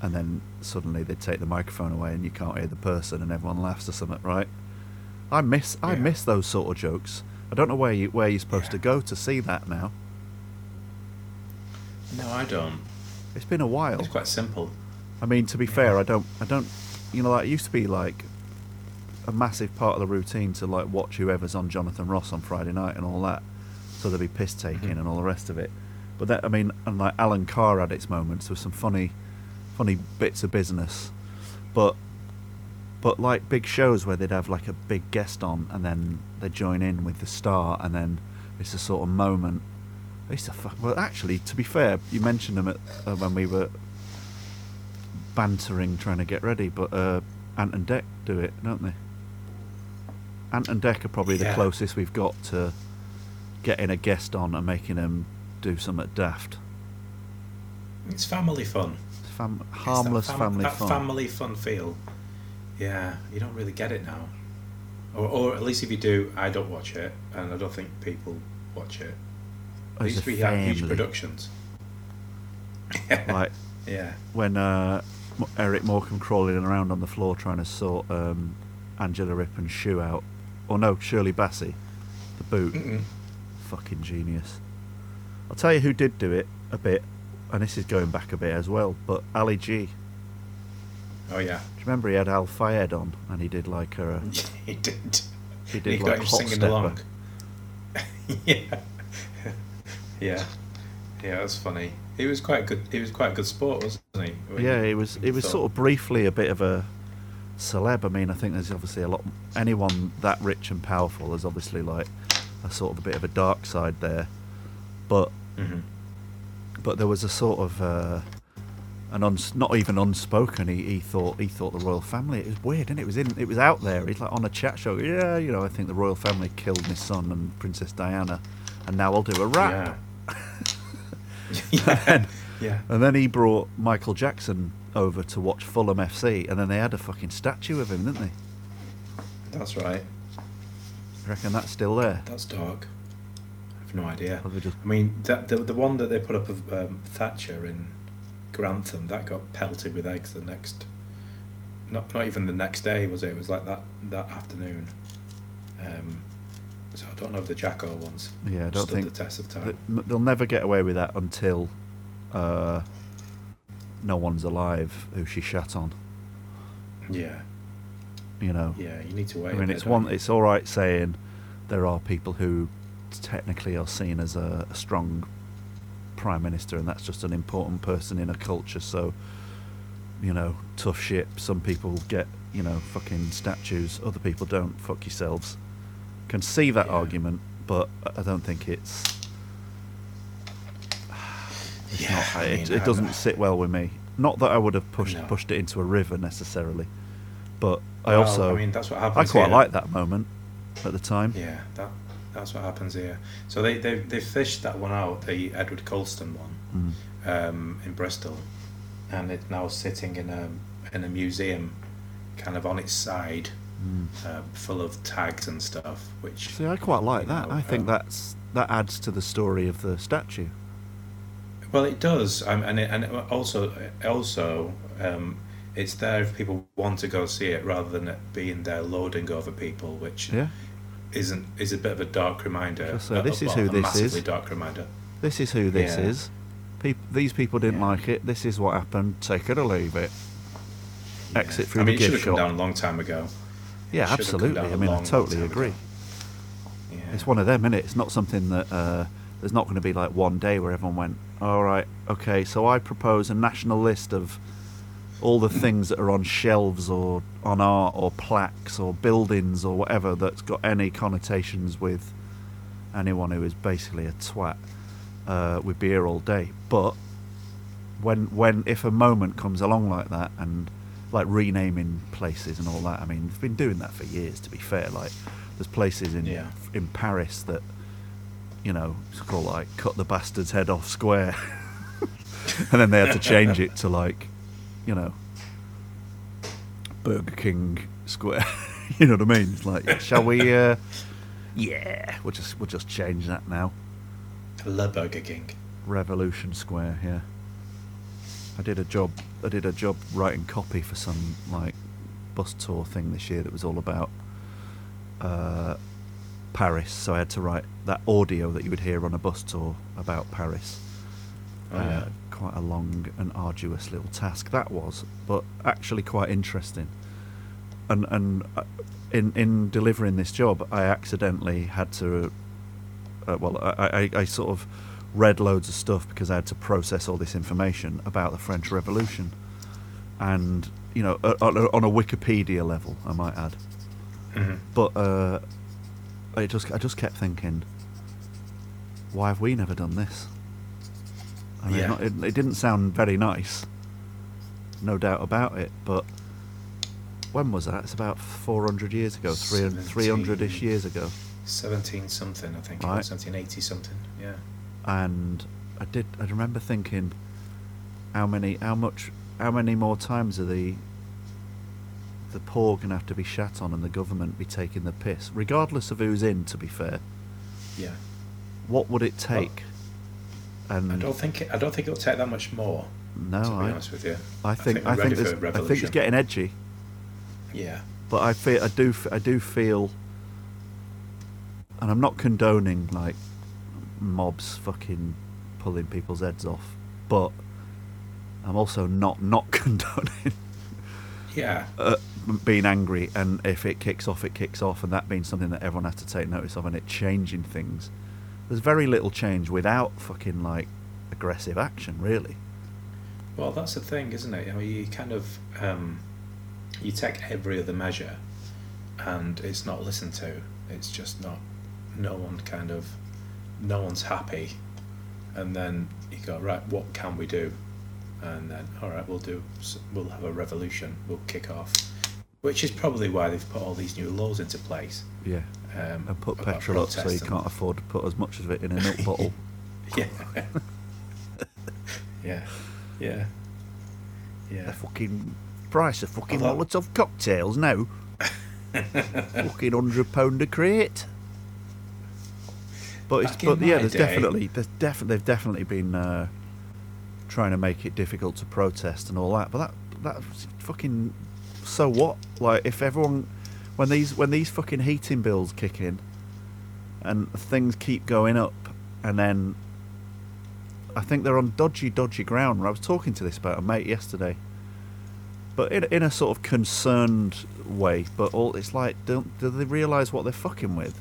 and then suddenly they'd take the microphone away, and you can't hear the person, and everyone laughs or something, right? I miss I miss those sort of jokes. I don't know where you where you're supposed to go to see that now. no, I don't. It's been a while. It's quite simple. I mean, to be fair, I don't, I don't, you know, like it used to be like a massive part of the routine to like watch whoever's on Jonathan Ross on Friday night and all that. So there'd be piss taking Mhm. and all the rest of it. But that, I mean, and like Alan Carr had its moments with some funny, funny bits of business. But, but like big shows where they'd have like a big guest on and then they join in with the star and then it's a sort of moment. I used to fuck. Well, actually, to be fair, you mentioned them at, uh, when we were bantering trying to get ready, but uh, Ant and Dec do it, don't they? Ant and Dec are probably the Yeah. closest we've got to getting a guest on and making them do something daft. It's family fun. It's fam- harmless fam- family that fun. family fun feel. Yeah, you don't really get it now, or, or at least if you do, I don't watch it, and I don't think people watch it. As used a to be have huge productions. Like Yeah, when uh, Eric Morecambe crawling around on the floor trying to sort um, Angela Rippon's shoe out, or no, Shirley Bassey, the boot. Mm-mm. Fucking genius. I'll tell you who did do it a bit, and this is going back a bit as well, but Ali G. Oh yeah, you remember he had Al Fayed on, and he did like a he did. he did he like got him hot singing stepper. along. yeah. Yeah, yeah, that's funny. He was quite good. He was quite a good sport, wasn't he? When Yeah, it was. It was thought- sort of briefly a bit of a celeb. I mean, I think there's obviously a lot. Anyone that rich and powerful is obviously like a sort of a bit of a dark side there, but Mhm. but there was a sort of uh, an uns- not even unspoken. He, he thought he thought the royal family. It was weird, and it was in it was out there. He's like on a chat show. Yeah, you know, I think the royal family killed my son and Princess Diana, and now I'll do a rap. Yeah. yeah. yeah. And then he brought Michael Jackson over to watch Fulham FC, and then they had a fucking statue of him, didn't they? That's right. I reckon that's still there. That's dark. I have no idea. Just- I mean, that, the the one that they put up of um, Thatcher in Grantham that got pelted with eggs the next. Not not even the next day was it? It was like that that afternoon. Um, so I don't know if the Jacko ones Yeah, I don't stood think the test of time. they'll never get away with that until uh, no one's alive who she shat on. yeah, You know, yeah. You need to wait. I mean, it's one. It's all right saying there are people who technically are seen as a, a strong prime minister, and that's just an important person in a culture. So, you know, tough shit. Some people get you know fucking statues. Other people don't. Fuck yourselves. Can see that Yeah. argument, but I don't think it's. It's Yeah, not, I it, mean, it doesn't um, sit well with me. Not that I would have pushed No. pushed it into a river necessarily, but I Well, also I mean, that's what happens. I quite like that moment at the time. Yeah, that that's what happens here. So they they they fished that one out, the Edward Colston one, Mm. um, in Bristol, and it's now sitting in a in a museum, kind of on its side, Mm. uh, full of tags and stuff. Which See, I quite like that. know, I think um, that's that adds to the story of the statue. Well, it does, um, and it, and it also also um, it's there if people want to go see it, rather than it being there loading over people, which Yeah, isn't is a bit of a dark reminder. Say, uh, this is who this massively is. dark reminder. this is who this Yeah. is. Peop these people didn't Yeah. like it. This is what happened. Take it or leave it. Exit through I mean, the it should gift have come shop. down a long time ago. Yeah, absolutely. I mean, I totally agree. Yeah. It's one of them, innit? It's not something that uh, there's not going to be like one day where everyone went, all right, okay, so I propose a national list of all the things that are on shelves or on art or plaques or buildings or whatever that's got any connotations with anyone who is basically a twat. Uh, we'd be here all day. But when, when, if a moment comes along like that and like renaming places and all that, I mean, they've been doing that for years. To be fair, like there's places in Yeah. in Paris that you know it's called like cut the bastard's head off square, and then they had to change it to like you know Burger King Square. you know what I mean? It's like, shall we? Uh, yeah, we'll just we'll just change that now. Le Burger King. Revolution Square, yeah. I did a job. I did a job writing copy for some like bus tour thing this year that was all about uh, Paris. So I had to write that audio that you would hear on a bus tour about Paris. Oh, Uh. Quite a long and arduous little task that was, but actually quite interesting. And and uh, in in delivering this job, I accidentally had to. Uh, well, I, I I sort of read loads of stuff because I had to process all this information about the French Revolution, and you know, uh, on a, on a Wikipedia level, I might add. Mhm. But uh, I just I just kept thinking, why have we never done this? I mean, Yeah. not- it, it didn't sound very nice, no doubt about it. But when was that? It's about 400 years ago, 300 300-ish years ago. 17 something, I think. Right. 1780 something, yeah. and I did. I remember thinking, how many, how much, how many more times are the the poor gonna have to be shat on and the government be taking the piss, regardless of who's in? To be fair, Yeah. what would it take? and I don't think it, I don't think it'll take that much more. no, to be I, honest with you, I think I think, ready this, for think it's getting edgy, Yeah, but I feel I do I do feel, and I'm not condoning like mobs fucking pulling people's heads off, but I'm also not not condoning yeah, uh, being angry, and if it kicks off, it kicks off, and that being something that everyone has to take notice of, and it changing things. there's very little change without fucking like aggressive action, really. Well, that's the thing, isn't it? I mean, you kind of um, you take every other measure, and it's not listened to. It's just not. No one kind of, no one's happy, and then you go right. What can we do? And then all right, we'll do. We'll have a revolution. We'll kick off, which is probably why they've put all these new laws into place. Yeah. Um, And put petrol up so you can't afford to put as much of it in a milk bottle. Yeah. yeah. Yeah. yeah. The fucking price of fucking Although- Molotov cocktails now. fucking hundred pound a crate. But it's but yeah, there's day- definitely there's definitely they've definitely been uh, trying to make it difficult to protest and all that. But that that's fucking so what? Like if everyone when these when these fucking heating bills kick in and things keep going up and then I think they're on dodgy, dodgy ground. I was talking to this about a mate yesterday, but in in a sort of concerned way. But all it's like, don't do they realise what they're fucking with?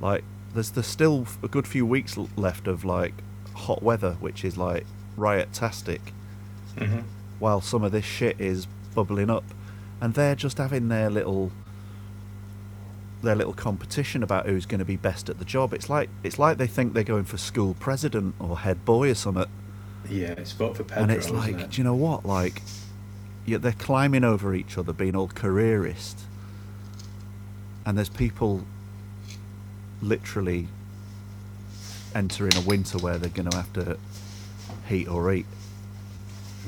Like, there's there's still a good few weeks left of like hot weather, which is like riot-tastic, hmm while some of this shit is bubbling up, and they're just having their little their little competition about who's going to be best at the job. It's like it's like they think they're going for school president or head boy or something. Yeah, it's vote for Pedro, and it's like, it? do you know what? Like, yeah, they're climbing over each other, being all careerist, and there's people literally entering a winter where they're going to have to heat or eat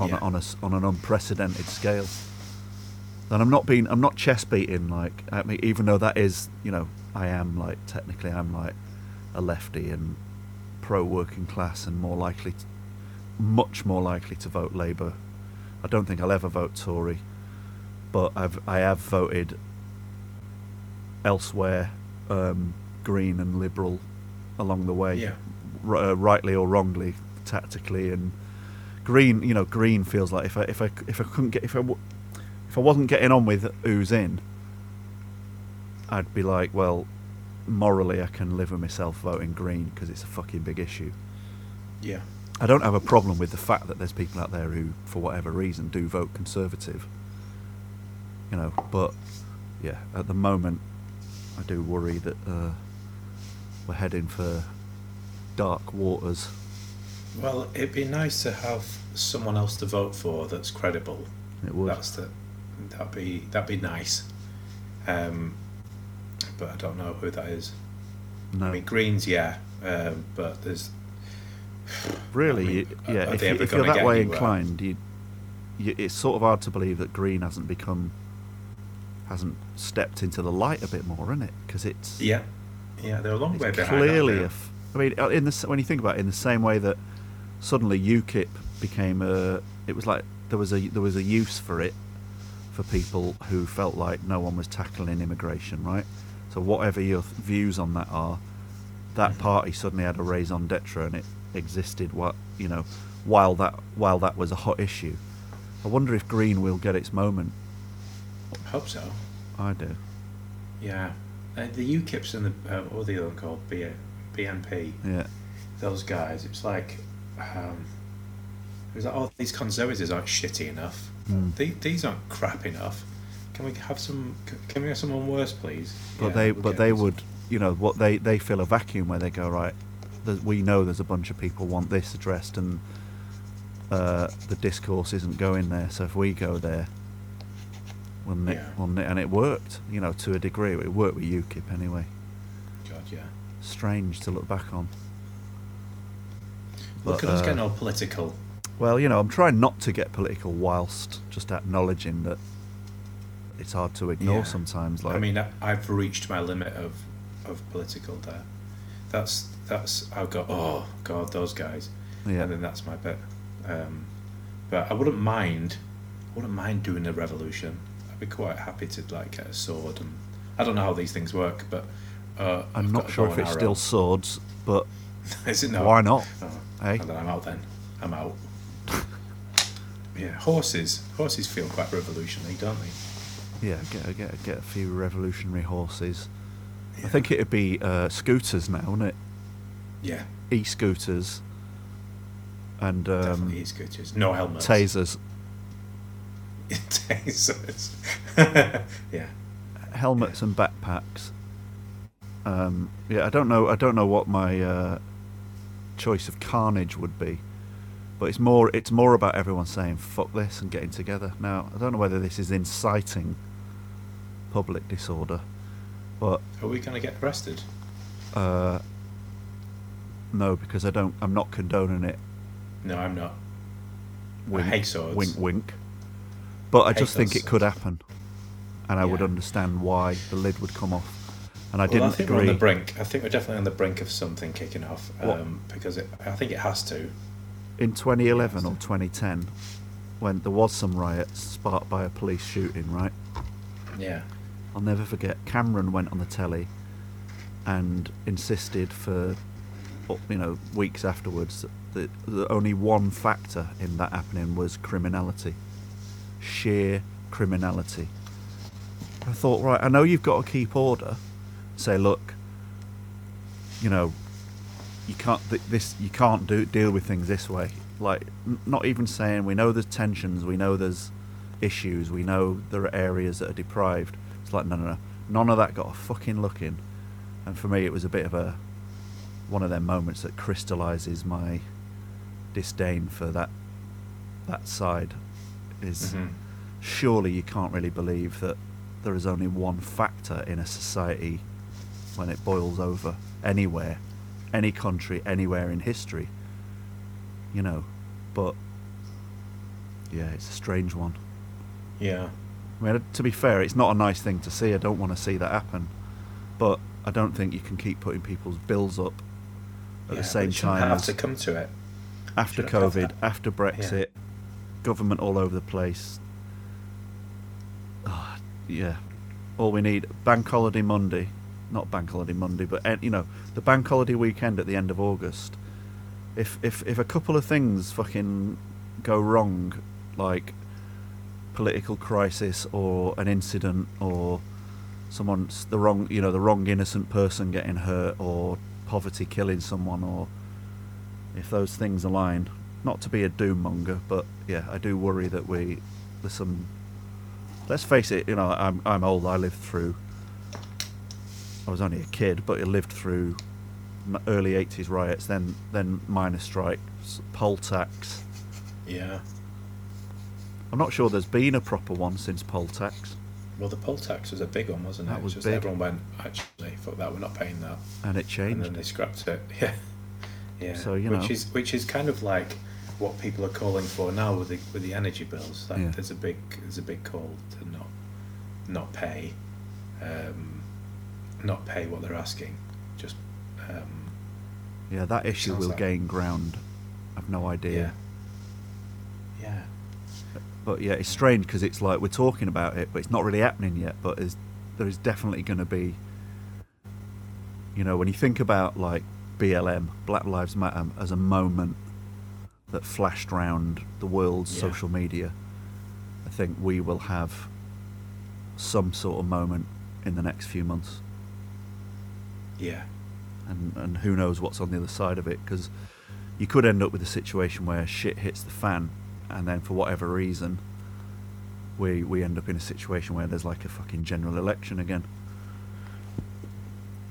on Yeah. a, on a on an unprecedented scale. And I'm not being, I'm not chest beating like, I mean, even though that is, you know, I am like technically I'm like a lefty and pro working class and more likely, to, much more likely to vote Labour. I don't think I'll ever vote Tory, but I've I have voted elsewhere, um, Green and Liberal, along the way, Yeah. r- uh, rightly or wrongly, tactically and Green. You know, Green feels like if I if I if I couldn't get if I if I wasn't getting on with who's in, I'd be like, well, morally I can live with myself voting Green because it's a fucking big issue. Yeah. I don't have a problem with the fact that there's people out there who, for whatever reason, do vote Conservative. You know, but yeah, at the moment, I do worry that uh, we're heading for dark waters. Well, it'd be nice to have someone else to vote for that's credible. It would. That's the that'd be that'd be nice. Um, but I don't know who that is. no, I mean, Greens, yeah, um, but there's really, I mean, you- yeah. if, you, if you're that way anywhere? inclined, you, you, it's sort of hard to believe that Green hasn't become, hasn't stepped into the light a bit more, isn't it? Because it's yeah, yeah, they're a long way behind. clearly, aren't a f- I mean, uh, in the when you think about it, in the same way that suddenly UKIP became a, it was like there was a there was a use for it for people who felt like no one was tackling immigration, right? So whatever your th- views on that are, that Mhm. party suddenly had a raison d'etre and it existed. What you know, while that while that was a hot issue, I wonder if Green will get its moment. Hope so. I do. Yeah, uh, the UKIPs and the uh, what are the other one called B- BNP. Yeah. Those guys, it's like. Um, it was like, oh, these conservatives aren't shitty enough. Mm. The- these aren't crap enough. Can we have some? Can we have someone worse, please? But Yeah, they, we'll but they this. would, you know, what they they fill a vacuum where they go right. We know there's a bunch of people want this addressed, and uh, the discourse isn't going there. So if we go there, we'll nick, Yeah. we'll nick, and it worked, you know, to a degree. It worked with UKIP anyway. God, yeah. Strange to look back on. Look But, at us uh, getting all political. Well, you know, I'm trying not to get political whilst just acknowledging that it's hard to ignore Yeah. sometimes. Like, I mean, I, I've reached my limit of, of political there. That's that's I've got. Oh God, those guys. yeah, And then that's my bit. Um, but I wouldn't mind. I wouldn't mind doing a revolution. I'd be quite happy to like get a sword and I don't know how these things work, but uh, I'm I've not sure if it's arrow. still swords, but Is it not? why not? Oh, Eh? and then I'm out. Then I'm out. yeah, horses. Horses feel quite revolutionary, don't they? Yeah, get get get a few revolutionary horses. I think it'd be uh, scooters now, wouldn't it? Yeah, e-scooters, and um, definitely e-scooters. No helmets. tasers. Tasers. yeah. helmets and backpacks. Um, yeah, I don't know. I don't know what my uh, choice of carnage would be, but it's more. It's more about everyone saying "fuck this" and getting together. Now, I don't know whether this is inciting public disorder, but Are we going to get arrested? uh, no, because I don't. I'm not condoning it. No, I'm not. Wink, hate swords. Wink, wink. But I hate just think it could happen, and I would understand why the lid would come off. And I well, didn't I think we're on agree. the brink. I think we're definitely on the brink of something kicking off um, because it, I think it has to. in 2011 Yeah, or 2010 when there was some riots sparked by a police shooting right Yeah. i'll never forget cameron went on the telly and insisted for you know weeks afterwards that the only one factor in that happening was criminality sheer criminality i thought right i know you've got to keep order say look you know you can't th- this you can't do deal with things this way. Like n- not even saying we know there's tensions we know there's issues we know there are areas that are deprived. It's like no no no. None of that got a fucking look in. And for me it was a bit of a one of them moments that crystallizes my disdain for that that side is Mhm. surely you can't really believe that there is only one factor in a society when it boils over anywhere, any country, anywhere in history. You know, but yeah, it's a strange one. Yeah. I mean, to be fair, it's not a nice thing to see. I don't want to see that happen, but I don't think you can keep putting people's bills up at yeah, the same but it shouldn't time have to come to it. after COVID, after Brexit, government all over the place. Ah, yeah, all we need bank holiday Monday, not bank holiday Monday, but eh, you know the bank holiday weekend at the end of August. If if if a couple of things fucking go wrong, like political crisis or an incident or someone's the wrong you know the wrong innocent person getting hurt or poverty killing someone or if those things align. Not to be a doom monger, but yeah, I do worry that we there's some. Let's face it, you know, I'm I'm old. I lived through. I was only a kid, but it lived through early '80s riots, then then miners' strikes, poll tax. Yeah. I'm not sure there's been a proper one since poll tax, Well, the poll tax was a big one, wasn't it? That was Just big. everyone went, actually, fuck that, we're not paying that. and it changed. And then they scrapped it. Yeah. Yeah. So, you know. which is which is kind of like what people are calling for now with the with the energy bills. Like Yeah. there's a big there's a big call to not not pay um, not pay what they're asking. Just um, Yeah, that issue will like- gain ground. I've no idea. yeah. Yeah. But yeah, it's strange because it's like we're talking about it, but it's not really happening yet. But is there is definitely going to be, you know, when you think about like BLM, Black Lives Matter, as a moment that flashed round the world's Yeah. social media, I think we will have some sort of moment in the next few months, Yeah. and and who knows what's on the other side of it because you could end up with a situation where shit hits the fan, and then for whatever reason, we we end up in a situation where there's like a fucking general election again,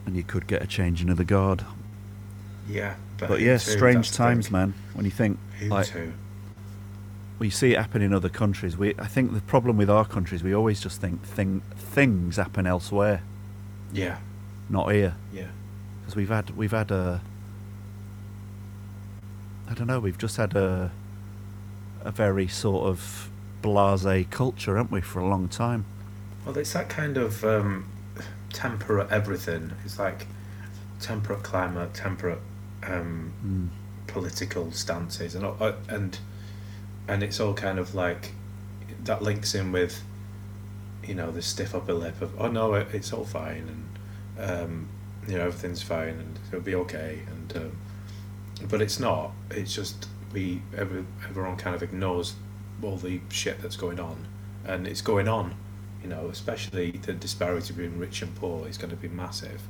and you could get a change in the guard. Yeah. But, who yeah, to? strange times, man. When you think Who like to? we see it happen in other countries. We I think the problem with our countries, we always just think thing things happen elsewhere, Yeah. Not here. Yeah. because we've had we've had a I don't know we've just had a a very sort of blasé culture, haven't we, for a long time? Well, it's that kind of um, temperate everything. It's like temperate climate, temperate um, Mm. political stances, and uh, and and it's all kind of like that links in with you know the stiff upper lip of oh no it's all fine and um, you know everything's fine and it'll be okay and um, but it's not. It's just we every, everyone kind of ignores all the shit that's going on, and it's going on. You know, especially the disparity between rich and poor is going to be massive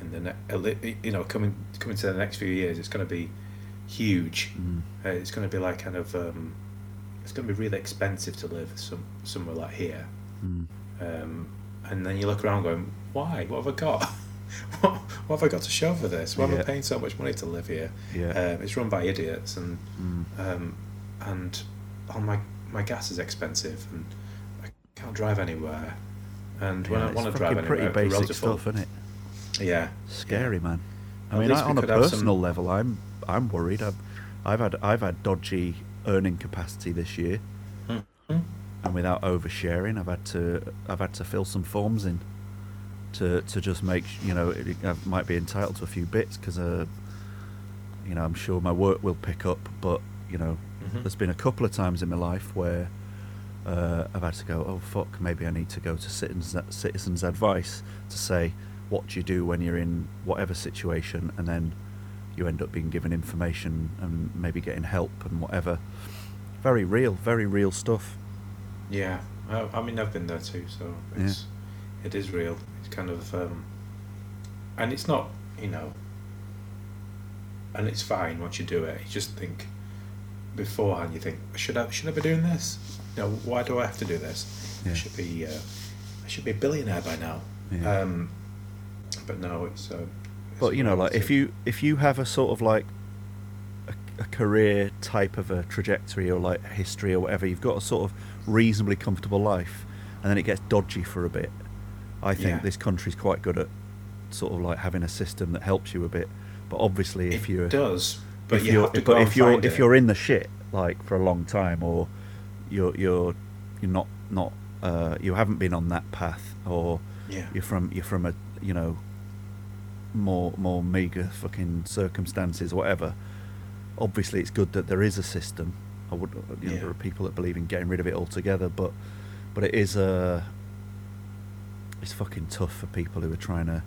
and the ne- you know coming coming to the next few years, it's going to be huge. Mm. Uh, it's going to be like kind of um, it's going to be really expensive to live some somewhere like here. Mm. Um, and then you look around going, why? What have I got? what, what have I got to show for this? Why am I Yeah. paying so much money to live here? Yeah. Um, it's run by idiots, and Mm. um, and oh, my my gas is expensive, and I can't drive anywhere. And when Yeah, I want to drive anywhere, pretty basic stuff, isn't it? Yeah, Scary, man. I At mean, I, on a have some- personal level, I'm I'm worried. I've I've had I've had dodgy earning capacity this year, Mhm. and without oversharing, I've had to I've had to fill some forms in to to just make you know it, I might be entitled to a few bits because uh, you know I'm sure my work will pick up, but you know Mhm. there's been a couple of times in my life where uh, I've had to go, oh fuck, maybe I need to go to citizens citizens advice to say what do you do when you're in whatever situation, and then you end up being given information and maybe getting help and whatever. Very real, very real stuff. yeah. I, I mean, I've been there too, so Yeah. it's it is real. Kind of um, and it's not you know, and it's fine once you do it. You just think beforehand. You think should I should I be doing this? You know, why do I have to do this? Yeah. I should be uh, I should be a billionaire by now. Yeah. Um, but no, it's. Uh, it's But you know, like if you if you have a sort of like a, a career type of a trajectory or like history or whatever, you've got a sort of reasonably comfortable life, and then it gets dodgy for a bit. I think Yeah. this country's quite good at sort of like having a system that helps you a bit. But obviously, if it you're does, but if you to but if you're if it. you're in the shit like for a long time, or you're you're you're not not uh, you haven't been on that path, or yeah, you're from you're from a you know more more meager fucking circumstances whatever obviously it's good that there is a system i would you know, Yeah. there are people that believe in getting rid of it altogether but but it is uh it's fucking tough for people who are trying to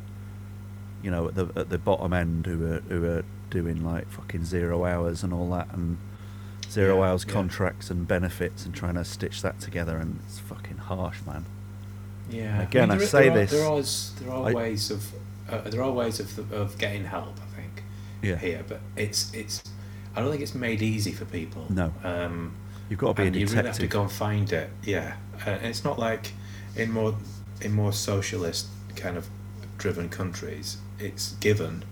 you know at the at the bottom end who are who are doing like fucking zero hours and all that and zero Yeah, hours yeah. contracts and benefits and trying to stitch that together and it's fucking harsh man yeah. Again, I there- say there are, this- There are there are I- ways of uh, there are ways of of getting help. I think yeah here, but it's it's. I don't think it's made easy for people. No. Um, you've got to be a and you really have to go and find it. Yeah, uh, and it's not like in more in more socialist kind of driven countries, it's given.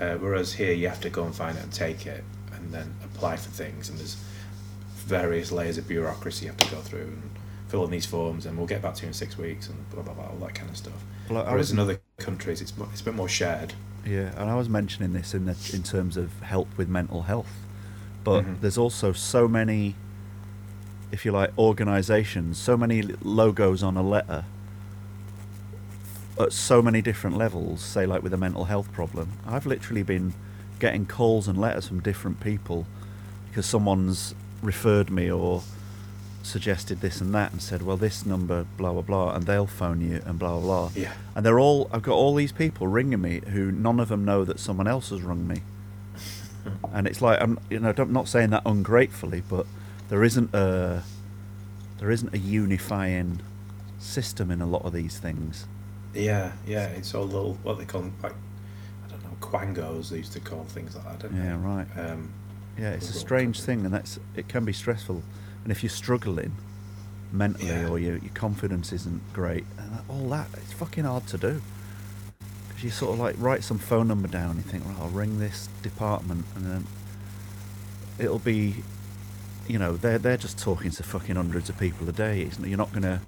Uh, whereas here, you have to go and find it and take it, and then apply for things. And there's various layers of bureaucracy you have to go through and fill in these forms, and we'll get back to you in six weeks, and blah blah blah, all that kind of stuff. Well, Whereas was in other countries, it's it's a bit more shared. Yeah, and I was mentioning this in the, in terms of help with mental health, but Mhm. there's also so many, if you like, organisations, so many logos on a letter at so many different levels. Say, like with a mental health problem, I've literally been getting calls and letters from different people because someone's referred me or suggested this and that and said, well, this number, blah blah blah, and they'll phone you and blah blah blah. Yeah. And they're all, I've got all these people ringing me who none of them know that someone else has rung me. And it's like, I'm, you know, I'm not saying that ungratefully, but there isn't a, there isn't a unifying system in a lot of these things. Yeah, yeah, it's all little what they call them, like I don't know quangos. They used to call things like that. Yeah, right. Um, Yeah, it's a strange thing, and that's it can be stressful. And if you're struggling mentally Yeah. or your your confidence isn't great, and all that, it's fucking hard to do. Because you sort of like write some phone number down, and you think, right, I'll ring this department, and then it'll be, you know, they're they're just talking to fucking hundreds of people a day. It's, you're not gonna.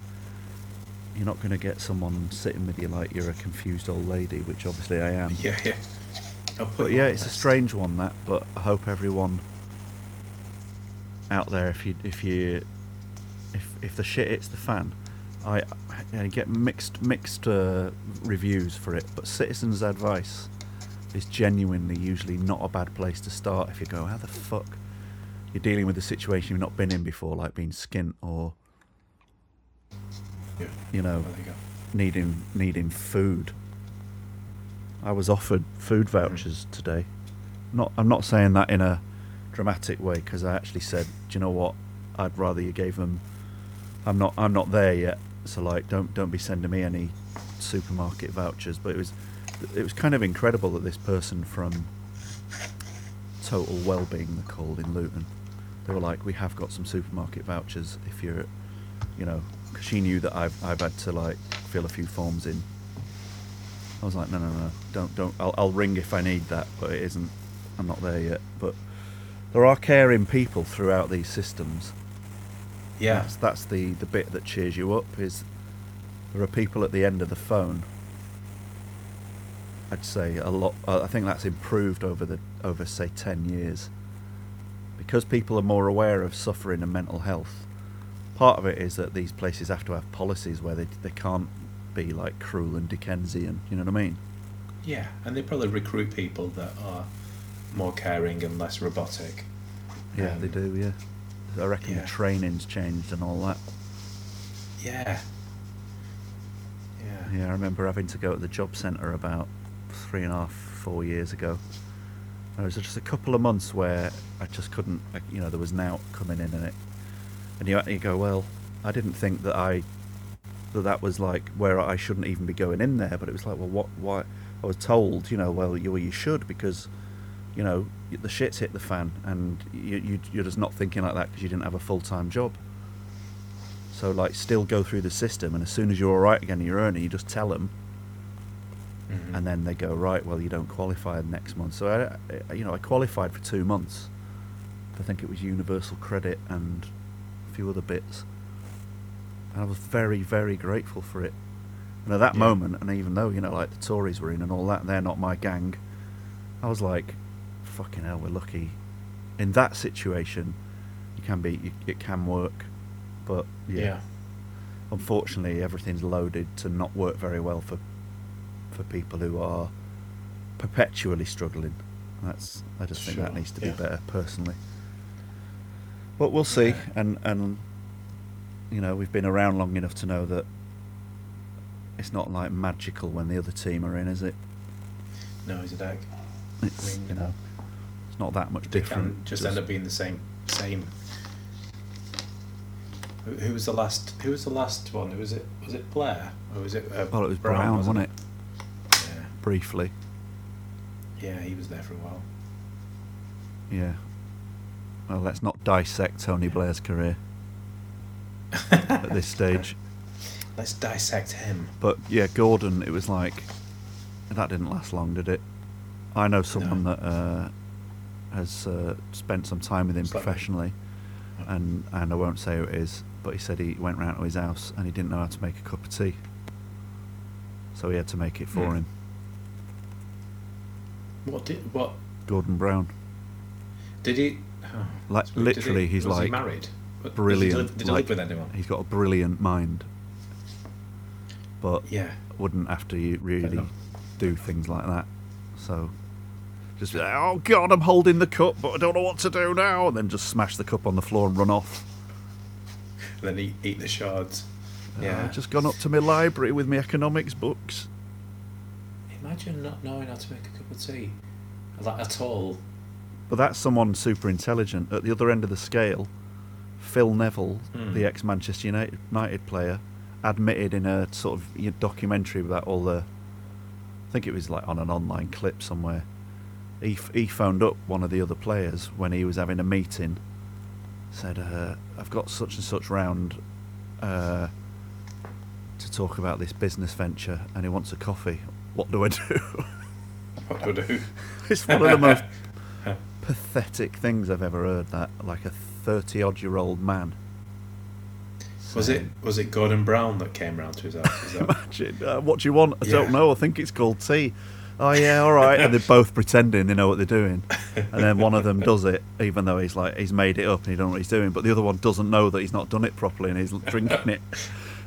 You're not going to get someone sitting with you like you're a confused old lady, which obviously I am. yeah, yeah. I'll put But yeah, it's a strange one that. But I hope everyone out there, if you if you if if the shit hits the fan, I, I get mixed mixed uh, reviews for it. But citizens' advice is genuinely usually not a bad place to start. If you go, how the fuck you're dealing with a situation you've not been in before, like being skint or Yeah. you know there you needing needing food. I was offered food mm-hmm. vouchers today. Not, I'm not saying that in a dramatic way because I actually said, "Do you know what? I'd rather you gave them." I'm not. I'm not there yet. So like, don't don't be sending me any supermarket vouchers. But it was it it was kind of incredible that this person from Total Wellbeing, they're called in Luton, they were like, we have got some supermarket vouchers if you're, you know, because she knew that I've I've had to like fill a few forms in. I was like, no, no, no, don't, don't. I'll, I'll ring if I need that, but it isn't. I'm not there yet. But there are caring people throughout these systems. Yeah. That's, that's the, the bit that cheers you up is there are people at the end of the phone. I'd say a lot. I think that's improved over the over say ten years because people are more aware of suffering and mental health. Part of it is that these places have to have policies where they they can't be like cruel and Dickensian. You know what I mean? Yeah, and they probably recruit people that are more caring and less robotic. Yeah, they Um, do. Yeah, I reckon yeah. the training's changed and all that. Yeah. Yeah. Yeah, I remember having to go to the job centre about three and a half, four years ago. There was just a couple of months where I just couldn't, you know, there was now coming in and it, and you, you go, well, I didn't think that I, that that was like where I shouldn't even be going in there, but it was like, well, what, why? I was told, you know, well, you, well, you should because, you know, the shit's hit the fan, and you, you you're just not thinking like that because you didn't have a full time job. So like, still go through the system, and as soon as you're all right again, and you're earning, you just tell them, Mhm. and then they go right. Well, you don't qualify next month. So I, I, you know, I qualified for two months. I think it was Universal Credit and few other bits. And I was very, very grateful for it. And at that Yeah. moment, and even though you know, like the Tories were in and all that, they're not my gang. I was like, fucking hell, we're lucky. In that situation, you can be, you, it can work, but yeah, yeah. unfortunately, everything's loaded to not work very well for for people who are perpetually struggling. That's I just think that needs to yeah. be better personally. But we'll see, and and you know we've been around long enough to know that it's not like magical when the other team are in, is it? No, he's a dag. It's mean, you know it's not that much different. can just, end up being the same. Same. Who, who was the last? Who was the last one? Was it? Was it Blair? Or was it? Uh, well, it was Brown, wasn't it? Yeah. Briefly, Yeah, he was there for a while. yeah. Well, let's not dissect Tony Blair's career at this stage. Let's dissect him. But yeah, Gordon, it was like that didn't last long, did it? I know someone No. that uh, has uh, spent some time with him Slightly. professionally, and and I won't say who it is, but he said he went round to his house and he didn't know how to make a cup of tea, so he had to make it for Hmm. him. What did? What Gordon Brown, did he? Oh, like literally, he, he's like he married? Brilliant. Did he he like, live with anyone? He's got a brilliant mind, but Yeah. wouldn't have to really do things like that. So just be like, oh god, I'm holding the cup, but I don't know what to do now. And then just smash the cup on the floor and run off. And then eat, eat the shards. Uh, Yeah. I've just gone up to my library with my economics books. Imagine not knowing how to make a cup of tea, like at all. But that's someone super intelligent. At the other end of the scale, Phil Neville, Hmm. the ex Manchester United, United player, admitted in a sort of documentary about all the. I think it was like on an online clip somewhere. He, he phoned up one of the other players when he was having a meeting. Said, uh, "I've got such and such round uh, to talk about this business venture, and he wants a coffee. What do I do?" What do I do? It's one of the most pathetic things I've ever heard. That like a thirty-odd-year-old man. Was it was it Gordon Brown that came round to his house? That, Imagine. Uh, what do you want? I Yeah. don't know. I think it's called tea. Oh yeah, all right. and they're both pretending they know what they're doing, and then one of them does it, even though he's like he's made it up and he don't know what he's doing. But the other one doesn't know that he's not done it properly and he's drinking it.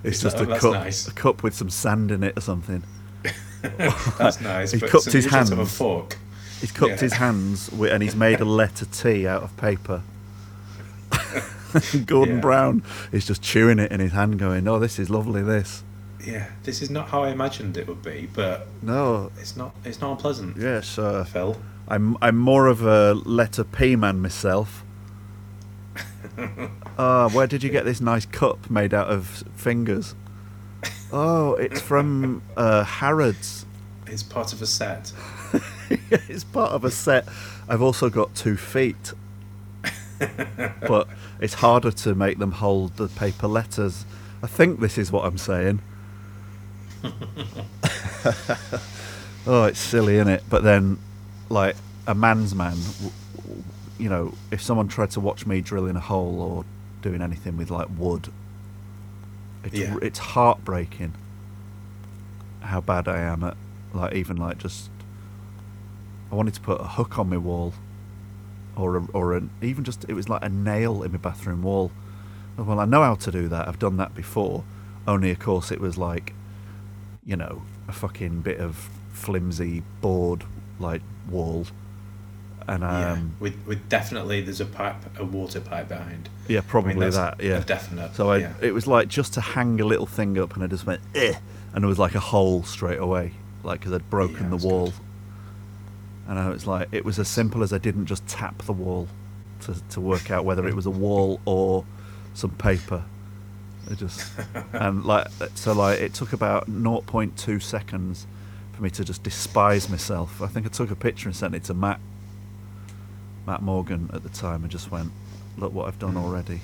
It's just like, a "Oh, cup, nice." a cup with some sand in it or something. That's nice. He but cupped his just have a hands. fork. He's cupped Yeah. his hands and he's made a letter T out of paper. Gordon Yeah. Brown is just chewing it in his hand, going, "Oh, this is lovely. This Yeah, this is not how I imagined it would be, but no, it's not. It's not unpleasant. yes, uh, Phil. I'm I'm more of a letter P man myself. Ah, where did you get this nice cup made out of fingers? Oh, it's from uh, Harrods. it's part of a set. it's part of a set. I've also got two feet, but it's harder to make them hold the paper letters. I think this is what I'm saying. oh, it's silly, is it? But then, like a man's man, you know, if someone tried to watch me drilling a hole or doing anything with like wood, it's Yeah. it's heartbreaking how bad I am at like even like just. I wanted to put a hook on my wall, or a, or an even just it was like a nail in my bathroom wall. Well, I know how to do that. I've done that before. Only, of course, it was like, you know, a fucking bit of flimsy board like wall, and um, yeah, with with definitely there's a pipe, a water pipe behind. yeah, probably that's that. Yeah, a definite. So I, yeah. it was like just to hang a little thing up, and I just went, eh, and there was like a hole straight away, like because I'd broken Yeah, the wall. good. And I was like, it was as simple as I didn't just tap the wall to to work out whether it was a wall or some paper. It just and like so like it took about 0.2 seconds for me to just despise myself. I think I took a picture and sent it to Matt Matt Morgan at the time and just went, look what I've done Mm. already.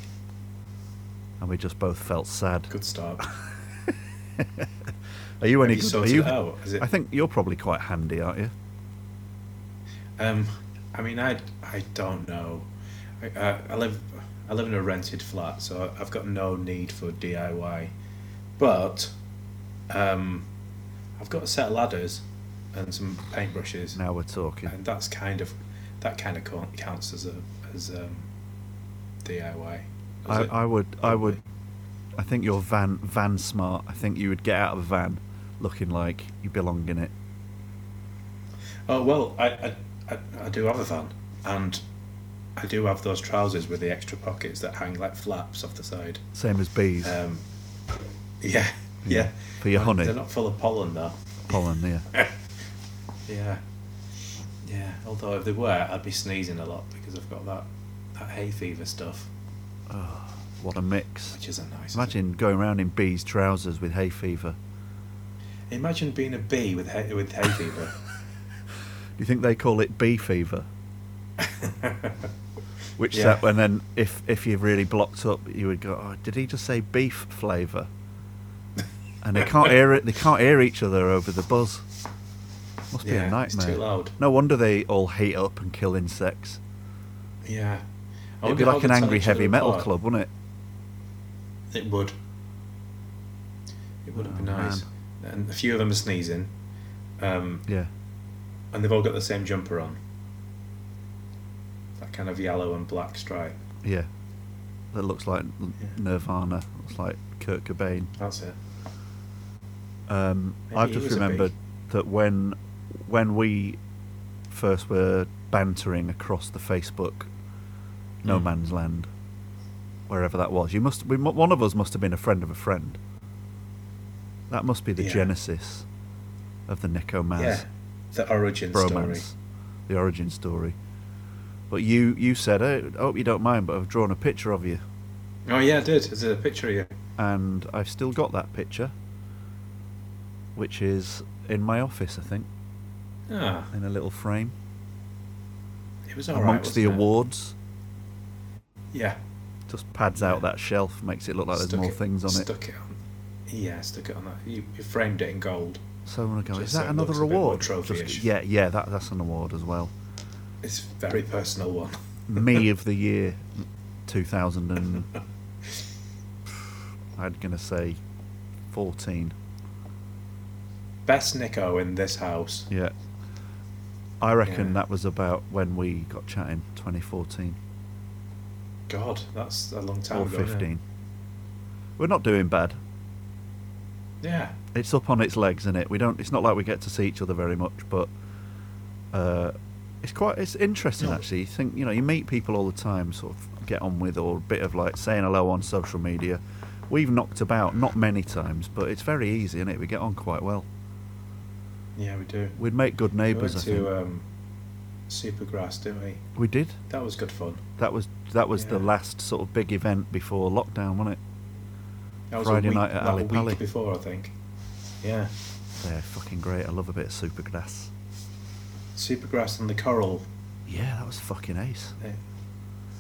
And we just both felt sad. Good start. Are you any Have you good? Are you? it out? Is it? I think you're probably quite handy, aren't you? Um, I mean, I I don't know. I, I, I live I live in a rented flat, so I've got no need for DIY. But um, I've got a set of ladders and some paintbrushes, Now we're talking. and that's kind of that kind of counts as a as um, DIY. I? I would, I would, I think you're van van smart. I think you would get out of a van looking like you belong in it. Oh well, I, I, I, I do have a van, and I do have those trousers with the extra pockets that hang like flaps off the side. Same as bees, Um, yeah, yeah. for your honey, They're not full of pollen though. pollen. Yeah, Yeah, yeah. Although if they were, I'd be sneezing a lot because I've got that that hay fever stuff, what a mix. which isn't nice. Imagine going around in bees' trousers with hay fever. Imagine being a bee with hay, with hay fever. You think they call it bee fever? Which Yeah. that, and then if if you're really blocked up, you would go, oh, "Did he just say beef flavour?" And they can't hear it. They can't hear each other over the buzz. Must be yeah, a nightmare. it's too loud. No wonder they all heat up and kill insects. Yeah. I It'd be like an angry heavy metal apart. club, wouldn't it? It would. It would have been Oh, nice. And a few of them are sneezing, um, Yeah. And they've all got the same jumper on. That kind of yellow and black stripe. Yeah. That looks like Yeah. Nirvana. Looks like Kurt Cobain. That's it. Um, I've just remembered that when when we first were bantering across the Facebook no Mm. man's land, wherever that was, you must we, one of us must have been a friend of a friend. That must be the Yeah. genesis of the Nico Maz Yeah. The origin story. the origin story. But you you said, "Oh, I hope you don't mind, but I've drawn a picture of you." Oh yeah, I did. There's a picture of you. and I've still got that picture, which is in my office, I think, Ah, in a little frame it was alright. amongst the wasn't it? awards. Yeah. Just pads out that shelf, makes it look like there's more it- things on it. Stuck it on. Yeah, stuck it on that. You, you framed it in gold. So I'm gonna go. Just Is that another looks a bit more award? Just- yeah, yeah, that that's an award as well. It's a very personal one. Me of the year, 2000 and I'm gonna say 14. Best Nico in this house. Yeah. I reckon Yeah. that was about when we got chatting, 2014 God, that's a long time or ago. isn't it? 15. We're not doing bad. Yeah. it's up on its legs, isn't it? We don't. It's not like we get to see each other very much, but uh, it's quite. It's interesting No. actually. You think you know you meet people all the time, sort of get on with, or a bit of like saying hello on social media. We've knocked about not many times, but it's very easy, is it? We get on quite well. Yeah, we do. We'd make good We neighbours. I think to um, Supergrass, didn't we? we did. That was good fun. That was that was the last sort of big event before lockdown, wasn't it? That was Friday a week, night at Ali a Pali. week before, I think. Yeah. They're fucking great. I love a bit of Supergrass. Supergrass and the Coral. Yeah, that was fucking ace. eh,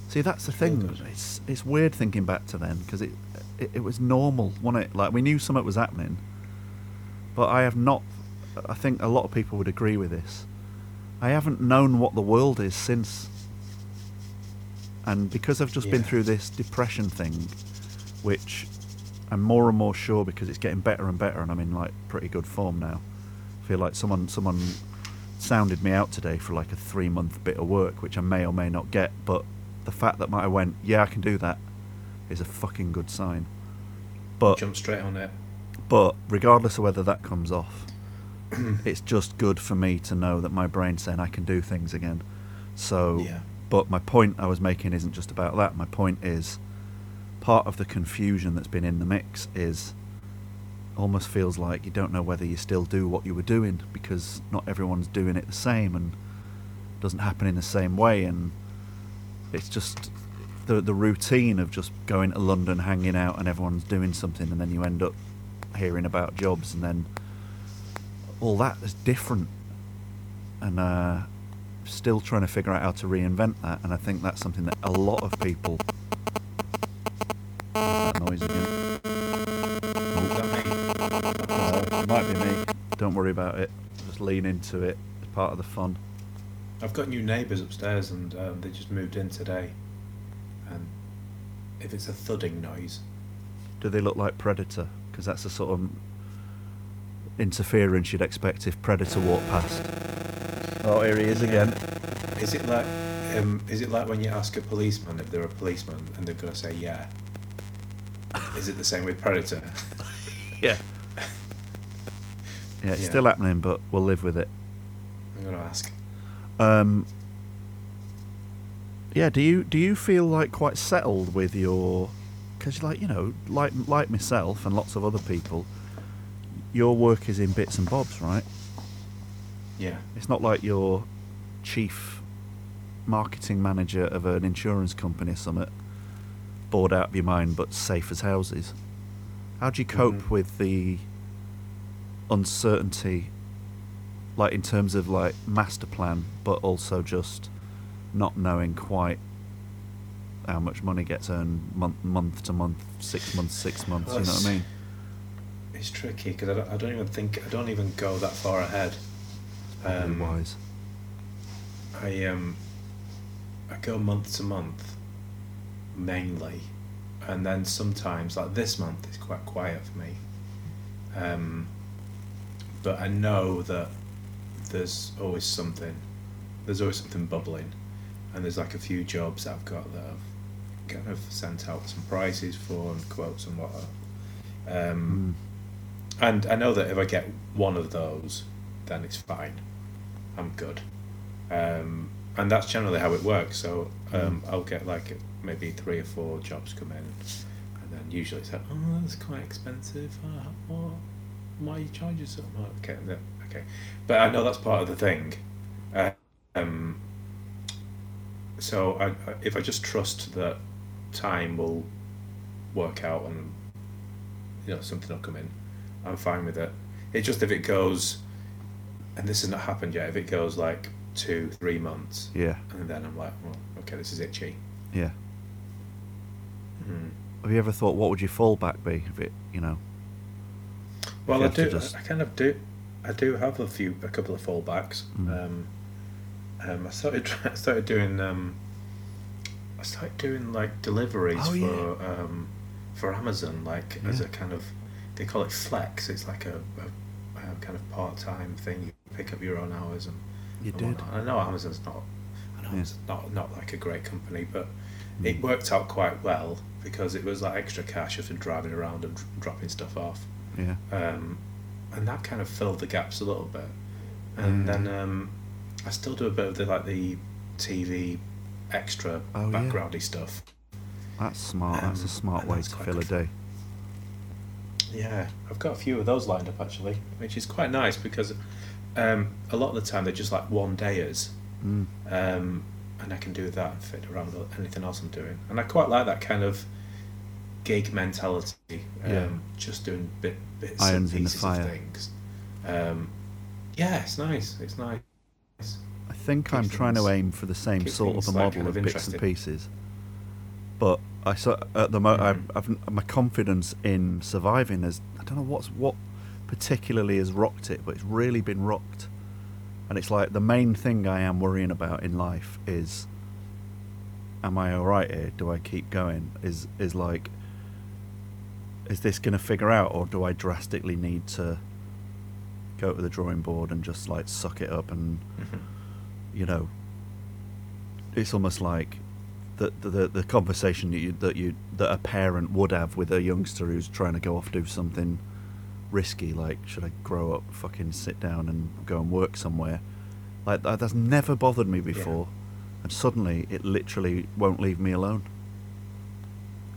See, that's the thing. It's it's weird thinking back to then because it, it it was normal, wasn't it? Like we knew something was happening, but I have not. I think a lot of people would agree with this. I haven't known what the world is since, and because I've just been through this depression thing, which I'm more and more sure because it's getting better and better, and I'm in like pretty good form now. I feel like someone someone sounded me out today for like a three month bit of work, which I may or may not get, but the fact that I went, yeah, I can do that, is a fucking good sign. But Jump straight on it. but regardless of whether that comes off, it's just good for me to know that my brain's saying I can do things again. So, Yeah. but my point I was making isn't just about that. My point is part of the confusion that's been in the mix is almost feels like you don't know whether you still do what you were doing because not everyone's doing it the same and doesn't happen in the same way. And it's just the the routine of just going to London hanging out and everyone's doing something and then you end up hearing about jobs and then all that is different. And uh, still trying to figure out how to reinvent that. And I think that's something that a lot of people What's that noise again. Uh, it might be me. Don't worry about it. Just lean into it. It's part of the fun. I've got new neighbours upstairs and um, they just moved in today. And if it's a thudding noise, do they look like Predator? Because that's the sort of interference you'd expect if Predator walked past. Oh here he is again. Is it like um, is it like when you ask a policeman if they're a policeman and they're going to say yeah? Is it the same with Predator? yeah yeah it's Yeah. still happening but we'll live with it I'm going to ask. Um, yeah, do you do you feel like quite settled with your? Because like you know, like like myself and lots of other people, your work is in bits and bobs, right? Yeah. It's not like you're chief marketing manager of an insurance company or something, bored out of your mind but safe as houses. How do you cope Mhm. with the uncertainty, like in terms of like master plan, but also just not knowing quite how much money gets earned month month to month, six months, six months. Well, you know what I mean? It's tricky because I don't, I don't even think I don't even go that far ahead. Um, wise. I um I go month to month mainly and then sometimes like this month is quite quiet for me. Um but I know that there's always something there's always something bubbling and there's like a few jobs that I've got that I've kind of sent out some prices for and quotes and whatnot. Um Mm. and I know that if I get one of those, then it's fine. I'm good. Um, and that's generally how it works. So um, I'll get like maybe three or four jobs come in, and then usually it's like, oh, that's quite expensive. Uh, what? Why are you charging so much? Okay, then- okay. But I know that's part of the thing. Uh, um, so I, I, if I just trust that time will work out and you know something will come in, I'm fine with it. It's just if it goes, and this has not happened yet. If it goes like two, three months, Yeah, and then I'm like, well, okay, this is itchy. yeah. Mm. Have you ever thought what would your fallback be if it, you know? Well, I do. just- I kind of do. I do have a few, a couple of fallbacks. Mm. Um, um, I started. I started doing. Um, I started doing like deliveries Oh, for yeah. um, for Amazon, like as a kind of. They call it flex. It's like a, a, a kind of part time thing. You pick up your own hours and. You and did. whatnot. I know Amazon's not. I know Yeah. it's not not like a great company, but Mm. it worked out quite well because it was like extra cash for driving around and dropping stuff off Yeah. um, and that kind of filled the gaps a little bit. And Yeah. then um, I still do a bit of the like the TV extra Oh, yeah. backgroundy stuff. That's smart. That's a Um, smart way to fill a day. Yeah, I've got a few of those lined up actually, which is quite nice because um, a lot of the time they're just like one dayers, Mm. um, and I can do that and fit around anything else I'm doing. And I quite like that kind of gig mentality. Um, Yeah. Just doing bit bits Irons and pieces of things. Um, yeah, it's nice. It's nice. I think I'm trying to aim for the same sort of a model kind of, of bits and pieces. But I so at the moment Mhm. I've, I've my confidence in surviving is I don't know what's what particularly has rocked it, but it's really been rocked. And it's like the main thing I am worrying about in life is am I alright here? Do I keep going? Is is like is this gonna figure out or do I drastically need to go to the drawing board and just like suck it up and Mhm. you know, it's almost like the the, the, the conversation that you, that you that a parent would have with a youngster who's trying to go off do something risky, like should I grow up, fucking sit down and go and work somewhere? Like that, that's never bothered me before, and suddenly it literally won't leave me alone.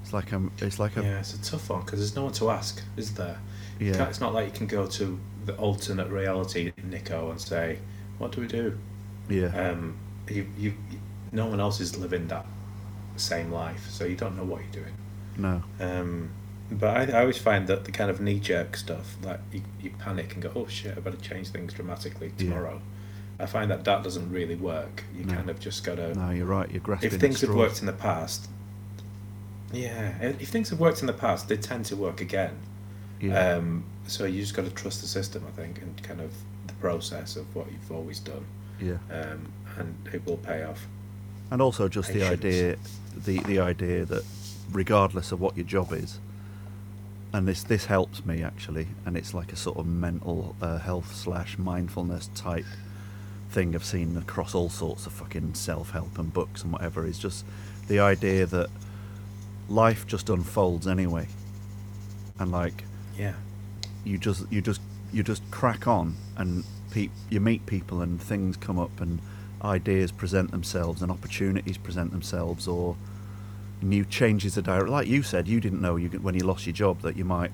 It's like I'm. It's like a Yeah, it's a tough one because there's no one to ask, is there? Yeah It's not like you can go to the alternate reality, Nico, and say, "What do we do?" yeah Um, you, you, no one else is living that same life, so you don't know what you're doing. no Um, but I, I always find that the kind of knee jerk stuff, like you, you panic and go, "Oh shit, I better change things dramatically Yeah. tomorrow." I find that that doesn't really work. You No. kind of just gotta. no you're right. You're grasping. if things have worked in the past, yeah, if things have worked in the past, they tend to work again. yeah. Um, so you just got to trust the system, I think, and kind of the process of what you've always done, yeah. um, and it will pay off. and also just the idea the the idea that regardless of what your job is and this this helps me actually. And it's like a sort of mental uh, health slash mindfulness type thing I've seen across all sorts of fucking self-help and books and whatever. Is just the idea that life just unfolds anyway. And like Yeah, you just you just you just crack on and pe- you meet people and things come up and ideas present themselves and opportunities present themselves or new changes of direction. Like you said, you didn't know you when you lost your job that you might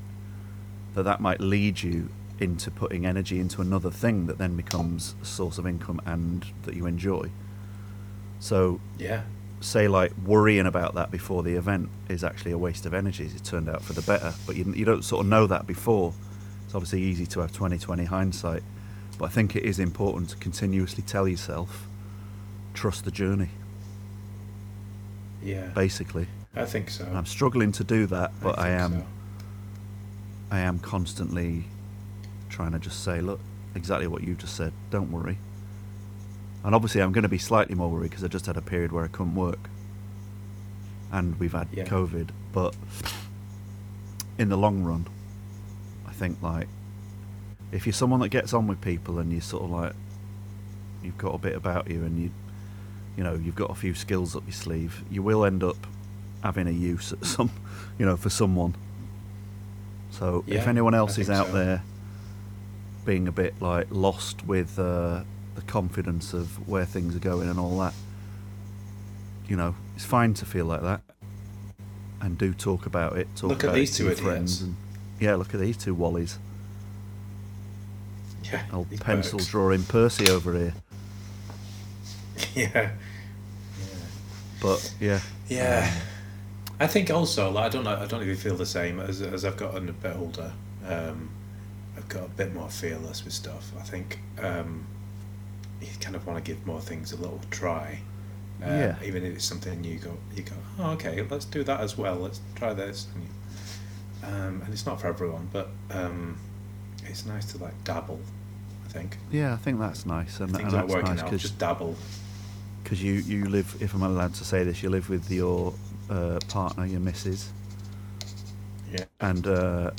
that that might lead you into putting energy into another thing that then becomes a source of income and that you enjoy. So yeah, say like worrying about that before the event is actually a waste of energy. It turned out for the better, but you, you don't sort of know that before. It's obviously easy to have 2020 hindsight, but I think it is important to continuously tell yourself, trust the journey, yeah. basically. I think so. I'm struggling to do that, but I, think am so. I am constantly trying to just say, look, exactly what you just said. Don't worry. And obviously, I'm going to be slightly more worried because I just had a period where I couldn't work, and we've had Yeah. COVID. But in the long run, I think like if you're someone that gets on with people and you're sort of like you've got a bit about you and you you know you've got a few skills up your sleeve, you will end up having a use at some you know for someone. So if Yeah, anyone I else is out so. there being a bit like lost with uh, the confidence of where things are going and all that, you know, it's fine to feel like that, and do talk about it. Talk Look at these two your friends. And, yeah, look at these two wallies. Yeah, Old pencil drawing Percy over here. yeah, But yeah, yeah. I think also, like, I don't know, I don't even feel the same as as I've gotten a bit older. Um, I've got a bit more fearless with stuff. I think um, you kind of want to give more things a little try. Uh, Yeah. Even if it's something new, you go, you go, oh, okay, let's do that as well. Let's try this. And, you, um, and it's not for everyone, but um, it's nice to like dabble. I think yeah, I think that's nice, and, and that's working nice out. because Just dabble. You you live. If I'm allowed to say this, you live with your uh, partner, your missus, Yeah. and uh,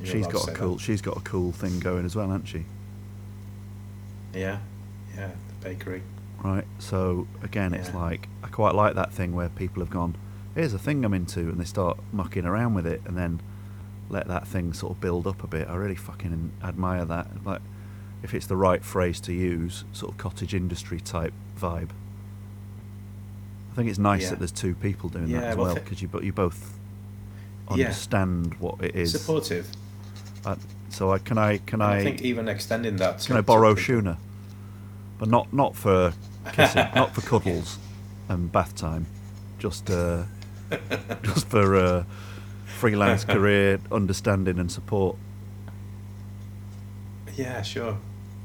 You're she's got a that. cool. She's got a cool thing going as well, hasn't she? Yeah. Yeah. The bakery. right? So again, it's like I quite like that thing where people have gone, "Here's a thing I'm into," and they start mucking around with it, and then let that thing sort of build up a bit. I really fucking admire that. Like, if it's the right phrase to use, sort of cottage industry type vibe. I think it's nice Yeah. that there's two people doing that as well, well because you you both Yeah. understand what it is. Supportive. Uh, so I can I can I, I think even extending that. To, can I borrow Shuna? But not not for kissing, not for cuddles and bath time, just uh, just for uh, freelance career understanding and support. Yeah, sure.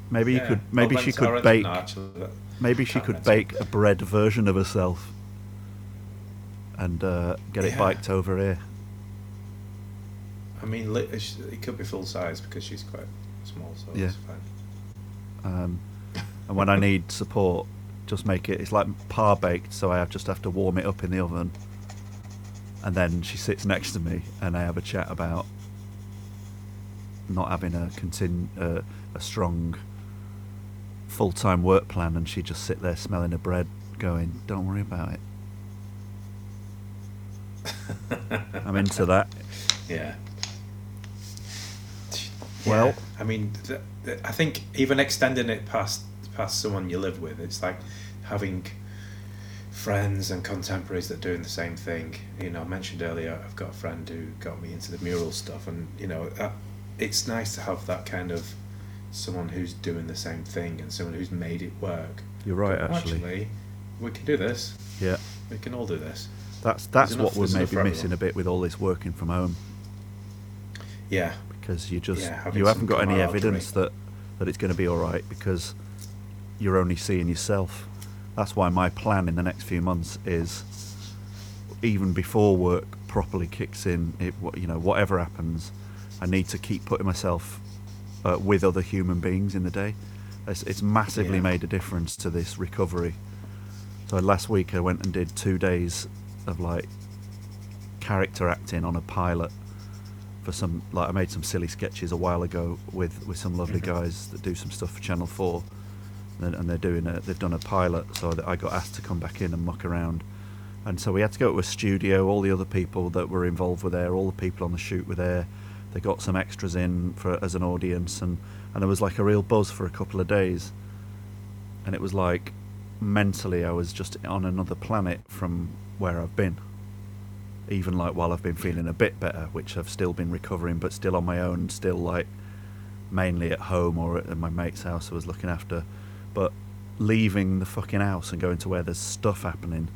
Maybe Yeah. you could. Maybe Lens she could bake. No, actually, Maybe she could bake a bread version of herself and uh, get it Yeah. biked over here. I mean, it could be full size because she's quite small, so Yeah. it's fine. Um, and when I need support, just make it. It's like par baked, so I just have to warm it up in the oven. And then she sits next to me, and I have a chat about not having a continu- uh, a strong full time work plan, and she just sit there smelling her bread, going, "Don't worry about it." I'm into that. Yeah. Well- Yeah, I mean, th- th- I think even extending it past past someone you live with, it's like having friends and contemporaries that are doing the same thing. You know, I mentioned earlier, I've got a friend who got me into the mural stuff, and you know, that, it's nice to have that kind of someone who's doing the same thing and someone who's made it work. You're right, Go, actually. we can do this. Yeah, We can all do this. That's that's enough- what we're maybe missing a bit with all this working from home. Yeah, because you just Yeah, you haven't got any evidence that that it's going to be all right because you're only seeing yourself. That's why my plan in the next few months is even before work properly kicks in, it you know whatever happens, I need to keep putting myself uh, with other human beings in the day. It's, it's massively Yeah. made a difference to this recovery. So last week I went and did two days of like character acting on a pilot for some like I made some silly sketches a while ago with with some lovely Mhm. guys that do some stuff for Channel Four, and, and they're doing a they've done a pilot, so that I got asked to come back in and muck around, and so we had to go to a studio. All the other people that were involved were there. All the people on the shoot were there. They got some extras in for as an audience, and and there was like a real buzz for a couple of days, and it was like mentally I was just on another planet from where I've been even like while I've been feeling a bit better, which I've still been recovering, but still on my own, still like mainly at home or at my mate's house I was looking after. But leaving the fucking house and going to where there's stuff happening,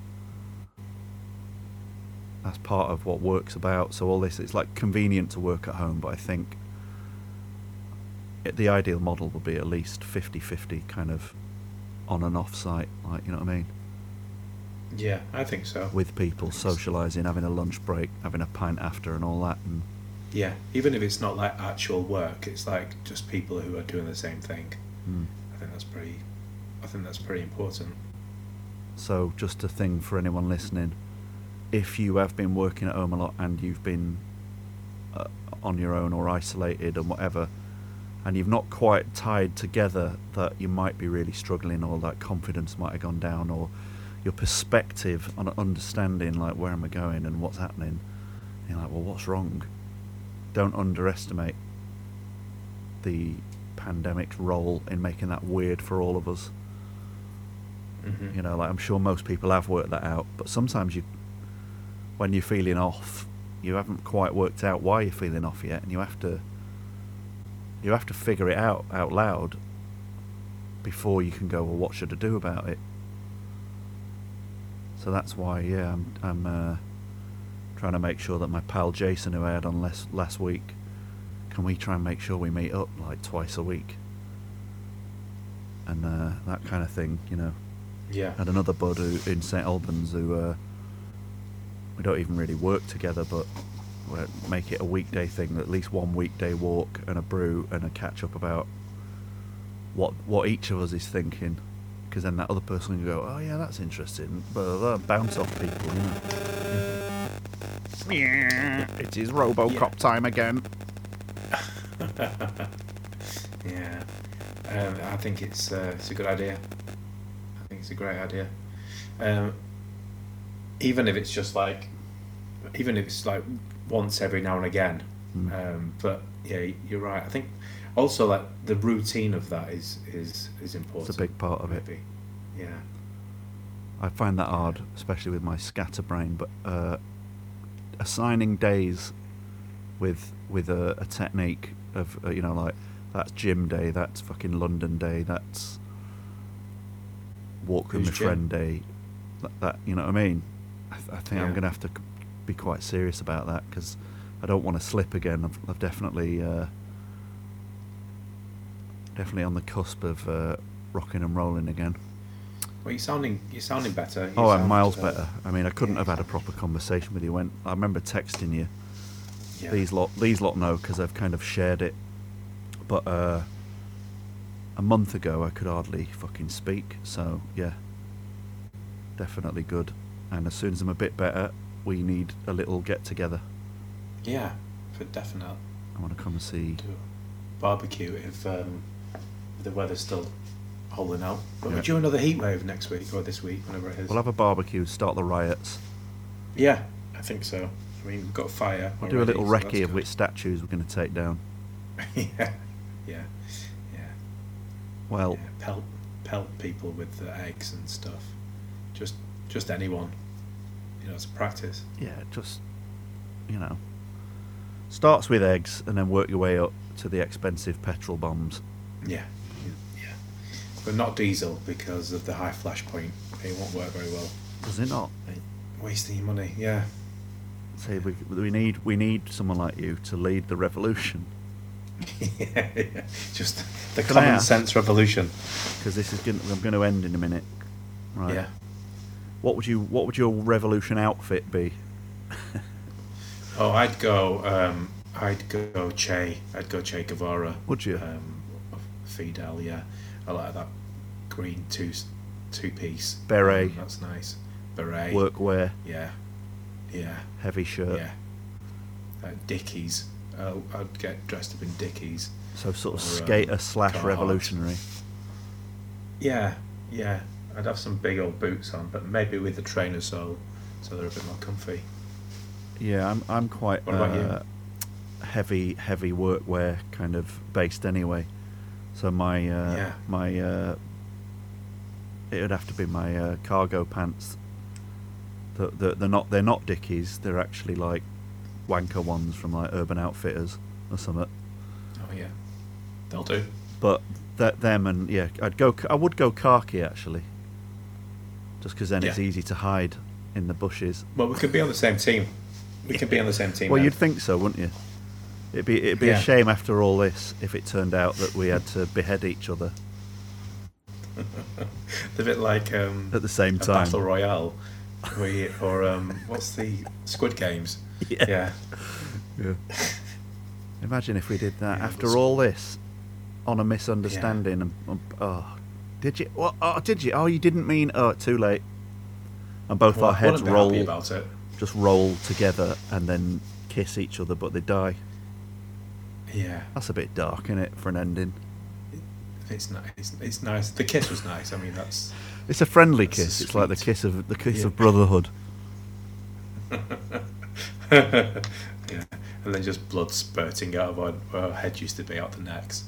that's part of what work's about. So all this, it's like convenient to work at home, but I think it, the ideal model would be at least 50-50 kind of on and off site, like you know what I mean? Yeah, I think so. With people I think so. socialising, having a lunch break, having a pint after, and all that, and Yeah, even if it's not like actual work, it's like just people who are doing the same thing. mm. I think that's pretty. I think that's pretty important. So, just a thing for anyone listening: if you have been working at home a lot and you've been uh, on your own or isolated and whatever, and you've not quite tied together that you might be really struggling, or that confidence might have gone down, or your perspective on understanding, like where am I going and what's happening, you're like, well, what's wrong? Don't underestimate the pandemic's role in making that weird for all of us. Mm-hmm. You know, like I'm sure most people have worked that out, but sometimes you, when you're feeling off, you haven't quite worked out why you're feeling off yet, and you have to, you have to figure it out out loud before you can go, well, what should I do about it? So that's why, yeah, I'm, I'm uh, trying to make sure that my pal Jason, who I had on last last week, can we try and make sure we meet up like twice a week, and uh, that kind of thing, you know Yeah. had another bud who, in St Albans who uh, we don't even really work together, but we make it a weekday thing. At least one weekday walk and a brew and a catch up about what what each of us is thinking. Because then that other person can go, oh yeah, that's interesting. Blah, blah, blah, bounce off people, you know. Yeah. It is RoboCop Yeah. time again. Yeah. Um, I think it's uh, it's a good idea. I think it's a great idea. Um, even if it's just like, even if it's like once every now and again. Mm. Um, but yeah, you're right. I think also like the routine of that is is is important. It's a big part of it. Yeah. I find that hard, especially with my scatterbrain. But uh, assigning days with with a, a technique of uh, you know like that's gym day, that's fucking London day, that's walk with my friend day. That, that you know what I mean? I, th- I think I'm gonna have to be quite serious about that because I don't want to slip again. I've, I've definitely uh, definitely on the cusp of uh, rocking and rolling again. Well, you're sounding you're sounding better. You oh, I'm miles uh, better. I mean, I couldn't have had a proper conversation with you when I remember texting you. Yeah. These lot, these lot know because I've kind of shared it. But uh, a month ago, I could hardly fucking speak. So yeah, definitely good. And as soon as I'm a bit better, we need a little get together. Yeah, for definite. I want to come and see. Barbecue if um, the weather's still holding out. But Yeah. we're due another heat wave next week or this week, whenever it is. We'll have a barbecue, start the riots. yeah, I think so. I mean, we've got fire. We'll do a little so recce of which statues we're going to take down. yeah, yeah, yeah. Well, yeah. Pelt, pelt people with the eggs and stuff. Just, just anyone. You know, it's a practice. yeah, just you know, starts with eggs and then work your way up to the expensive petrol bombs. Yeah. But not diesel because of the high flash point. It won't work very well. Does it not? Wasting your money. Yeah. Say we, we need we need someone like you to lead the revolution yeah, yeah. Just the Can common sense revolution. because this is going I'm going to end in a minute. Right. Yeah. What would you What would your revolution outfit be? Oh, I'd go. Um, I'd go Che. I'd go Che Guevara. Would you? Um, Fidel. Yeah, I like that green two two piece Beret. Um, that's nice. Beret. Workwear, Yeah. Yeah. heavy shirt. Yeah. Uh, Dickies. Oh, I'd get dressed up in Dickies. So sort of Or, um, skater slash Carhartt. revolutionary. Yeah, yeah. I'd have some big old boots on, but maybe with the trainer sole, so they're a bit more comfy. Yeah, I'm I'm quite What about you? uh, heavy heavy workwear kind of based anyway. So my uh, Yeah. my uh, it would have to be my uh, cargo pants. The, the, they're not they're not Dickies. They're actually like wanker ones from like Urban Outfitters or something. Oh yeah, they'll do. But that them and yeah, I'd go. I would go khaki actually. Just because then it's easy to hide in the bushes. Well, we could be on the same team. We could be on the same team. Well, then. you'd think so, wouldn't you? It'd be it'd be Yeah. a shame after all this if it turned out that we had to behead each other a bit like um, at the same a time. battle royale, where you, or um, what's the Squid Games? Yeah. Yeah, Yeah. Imagine if we did that Yeah, after but- all this on a misunderstanding and, and oh, did you? What? Oh, did you? Oh, you didn't mean? Oh, too late. And both well, our heads roll, about it. just roll together and then kiss each other, but they die. Yeah, That's a bit dark, isn't it, for an ending? it's nice. It's, it's nice. The kiss was nice. I mean, that's It's a friendly kiss. It's like the kiss of the kiss Yeah. of brotherhood. yeah, and then just blood spurting out of our, where our head used to be out the necks.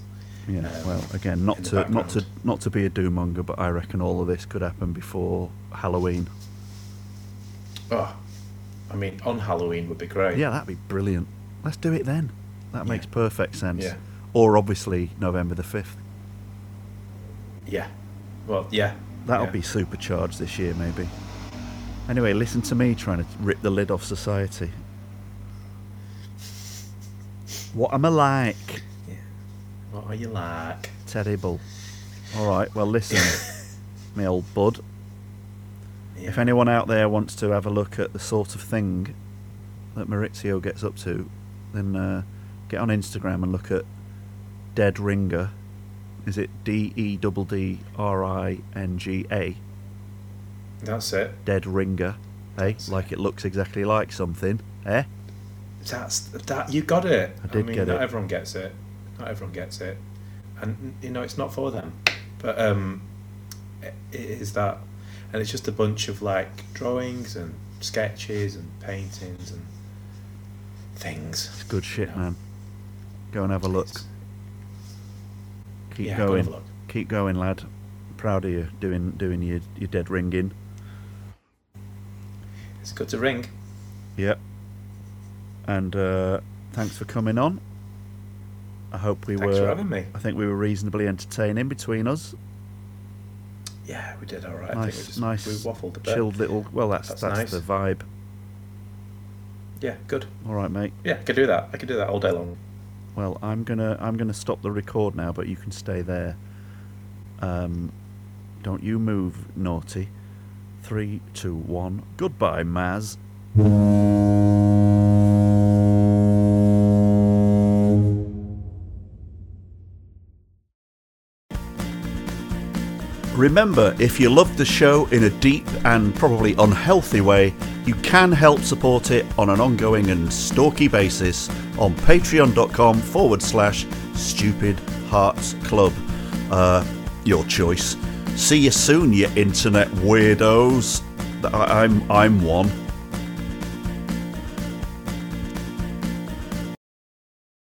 Yeah. um, well, again, not to not to not to be a doommonger, but I reckon all of this could happen before Halloween. Oh, I mean, on Halloween would be great. Yeah, that'd be brilliant. Let's do it then. That Yeah. makes perfect sense. Yeah. Or obviously November the fifth. Yeah. Well, yeah. That'll yeah. be supercharged this year, maybe. Anyway, listen to me trying to rip the lid off society. What am I like? Yeah. What are you like? Terrible. All right. Well, listen, me old bud. Yeah. If anyone out there wants to have a look at the sort of thing that Maurizio gets up to, then uh, get on Instagram and look at Dead Ringer. Is it D E D D R I N G A? That's it. Dead Ringer. Eh? That's Like it looks exactly like something. Eh? That's that. You got it. I did mean, get not it. everyone gets it. Not everyone gets it, and you know it's not for them. But um, it, it is that, and it's just a bunch of like drawings and sketches and paintings and things. It's good shit, Yeah. man. Go and have a look. Keep yeah, going. look. Keep going, lad. Proud of you doing doing your, your dead ringing. It's good to ring. Yep. And uh, thanks for coming on. I hope we Thanks were. for having me. I think we were reasonably entertaining between us. Yeah, we did all right. I nice, think we just nice, we waffled a bit. chilled little. Well, that's That's that's, nice. the vibe. Yeah, good. All right, mate. Yeah, I could do that. I could do that all day long. Well, I'm gonna I'm gonna stop the record now, but you can stay there. Um, don't you move, naughty. Three, two, one. Goodbye, Maz. Remember, if you love the show in a deep and probably unhealthy way, you can help support it on an ongoing and stalky basis on patreon.com forward slash stupid hearts club. Uh, your choice. See you soon, you internet weirdos. I- I'm, I'm one.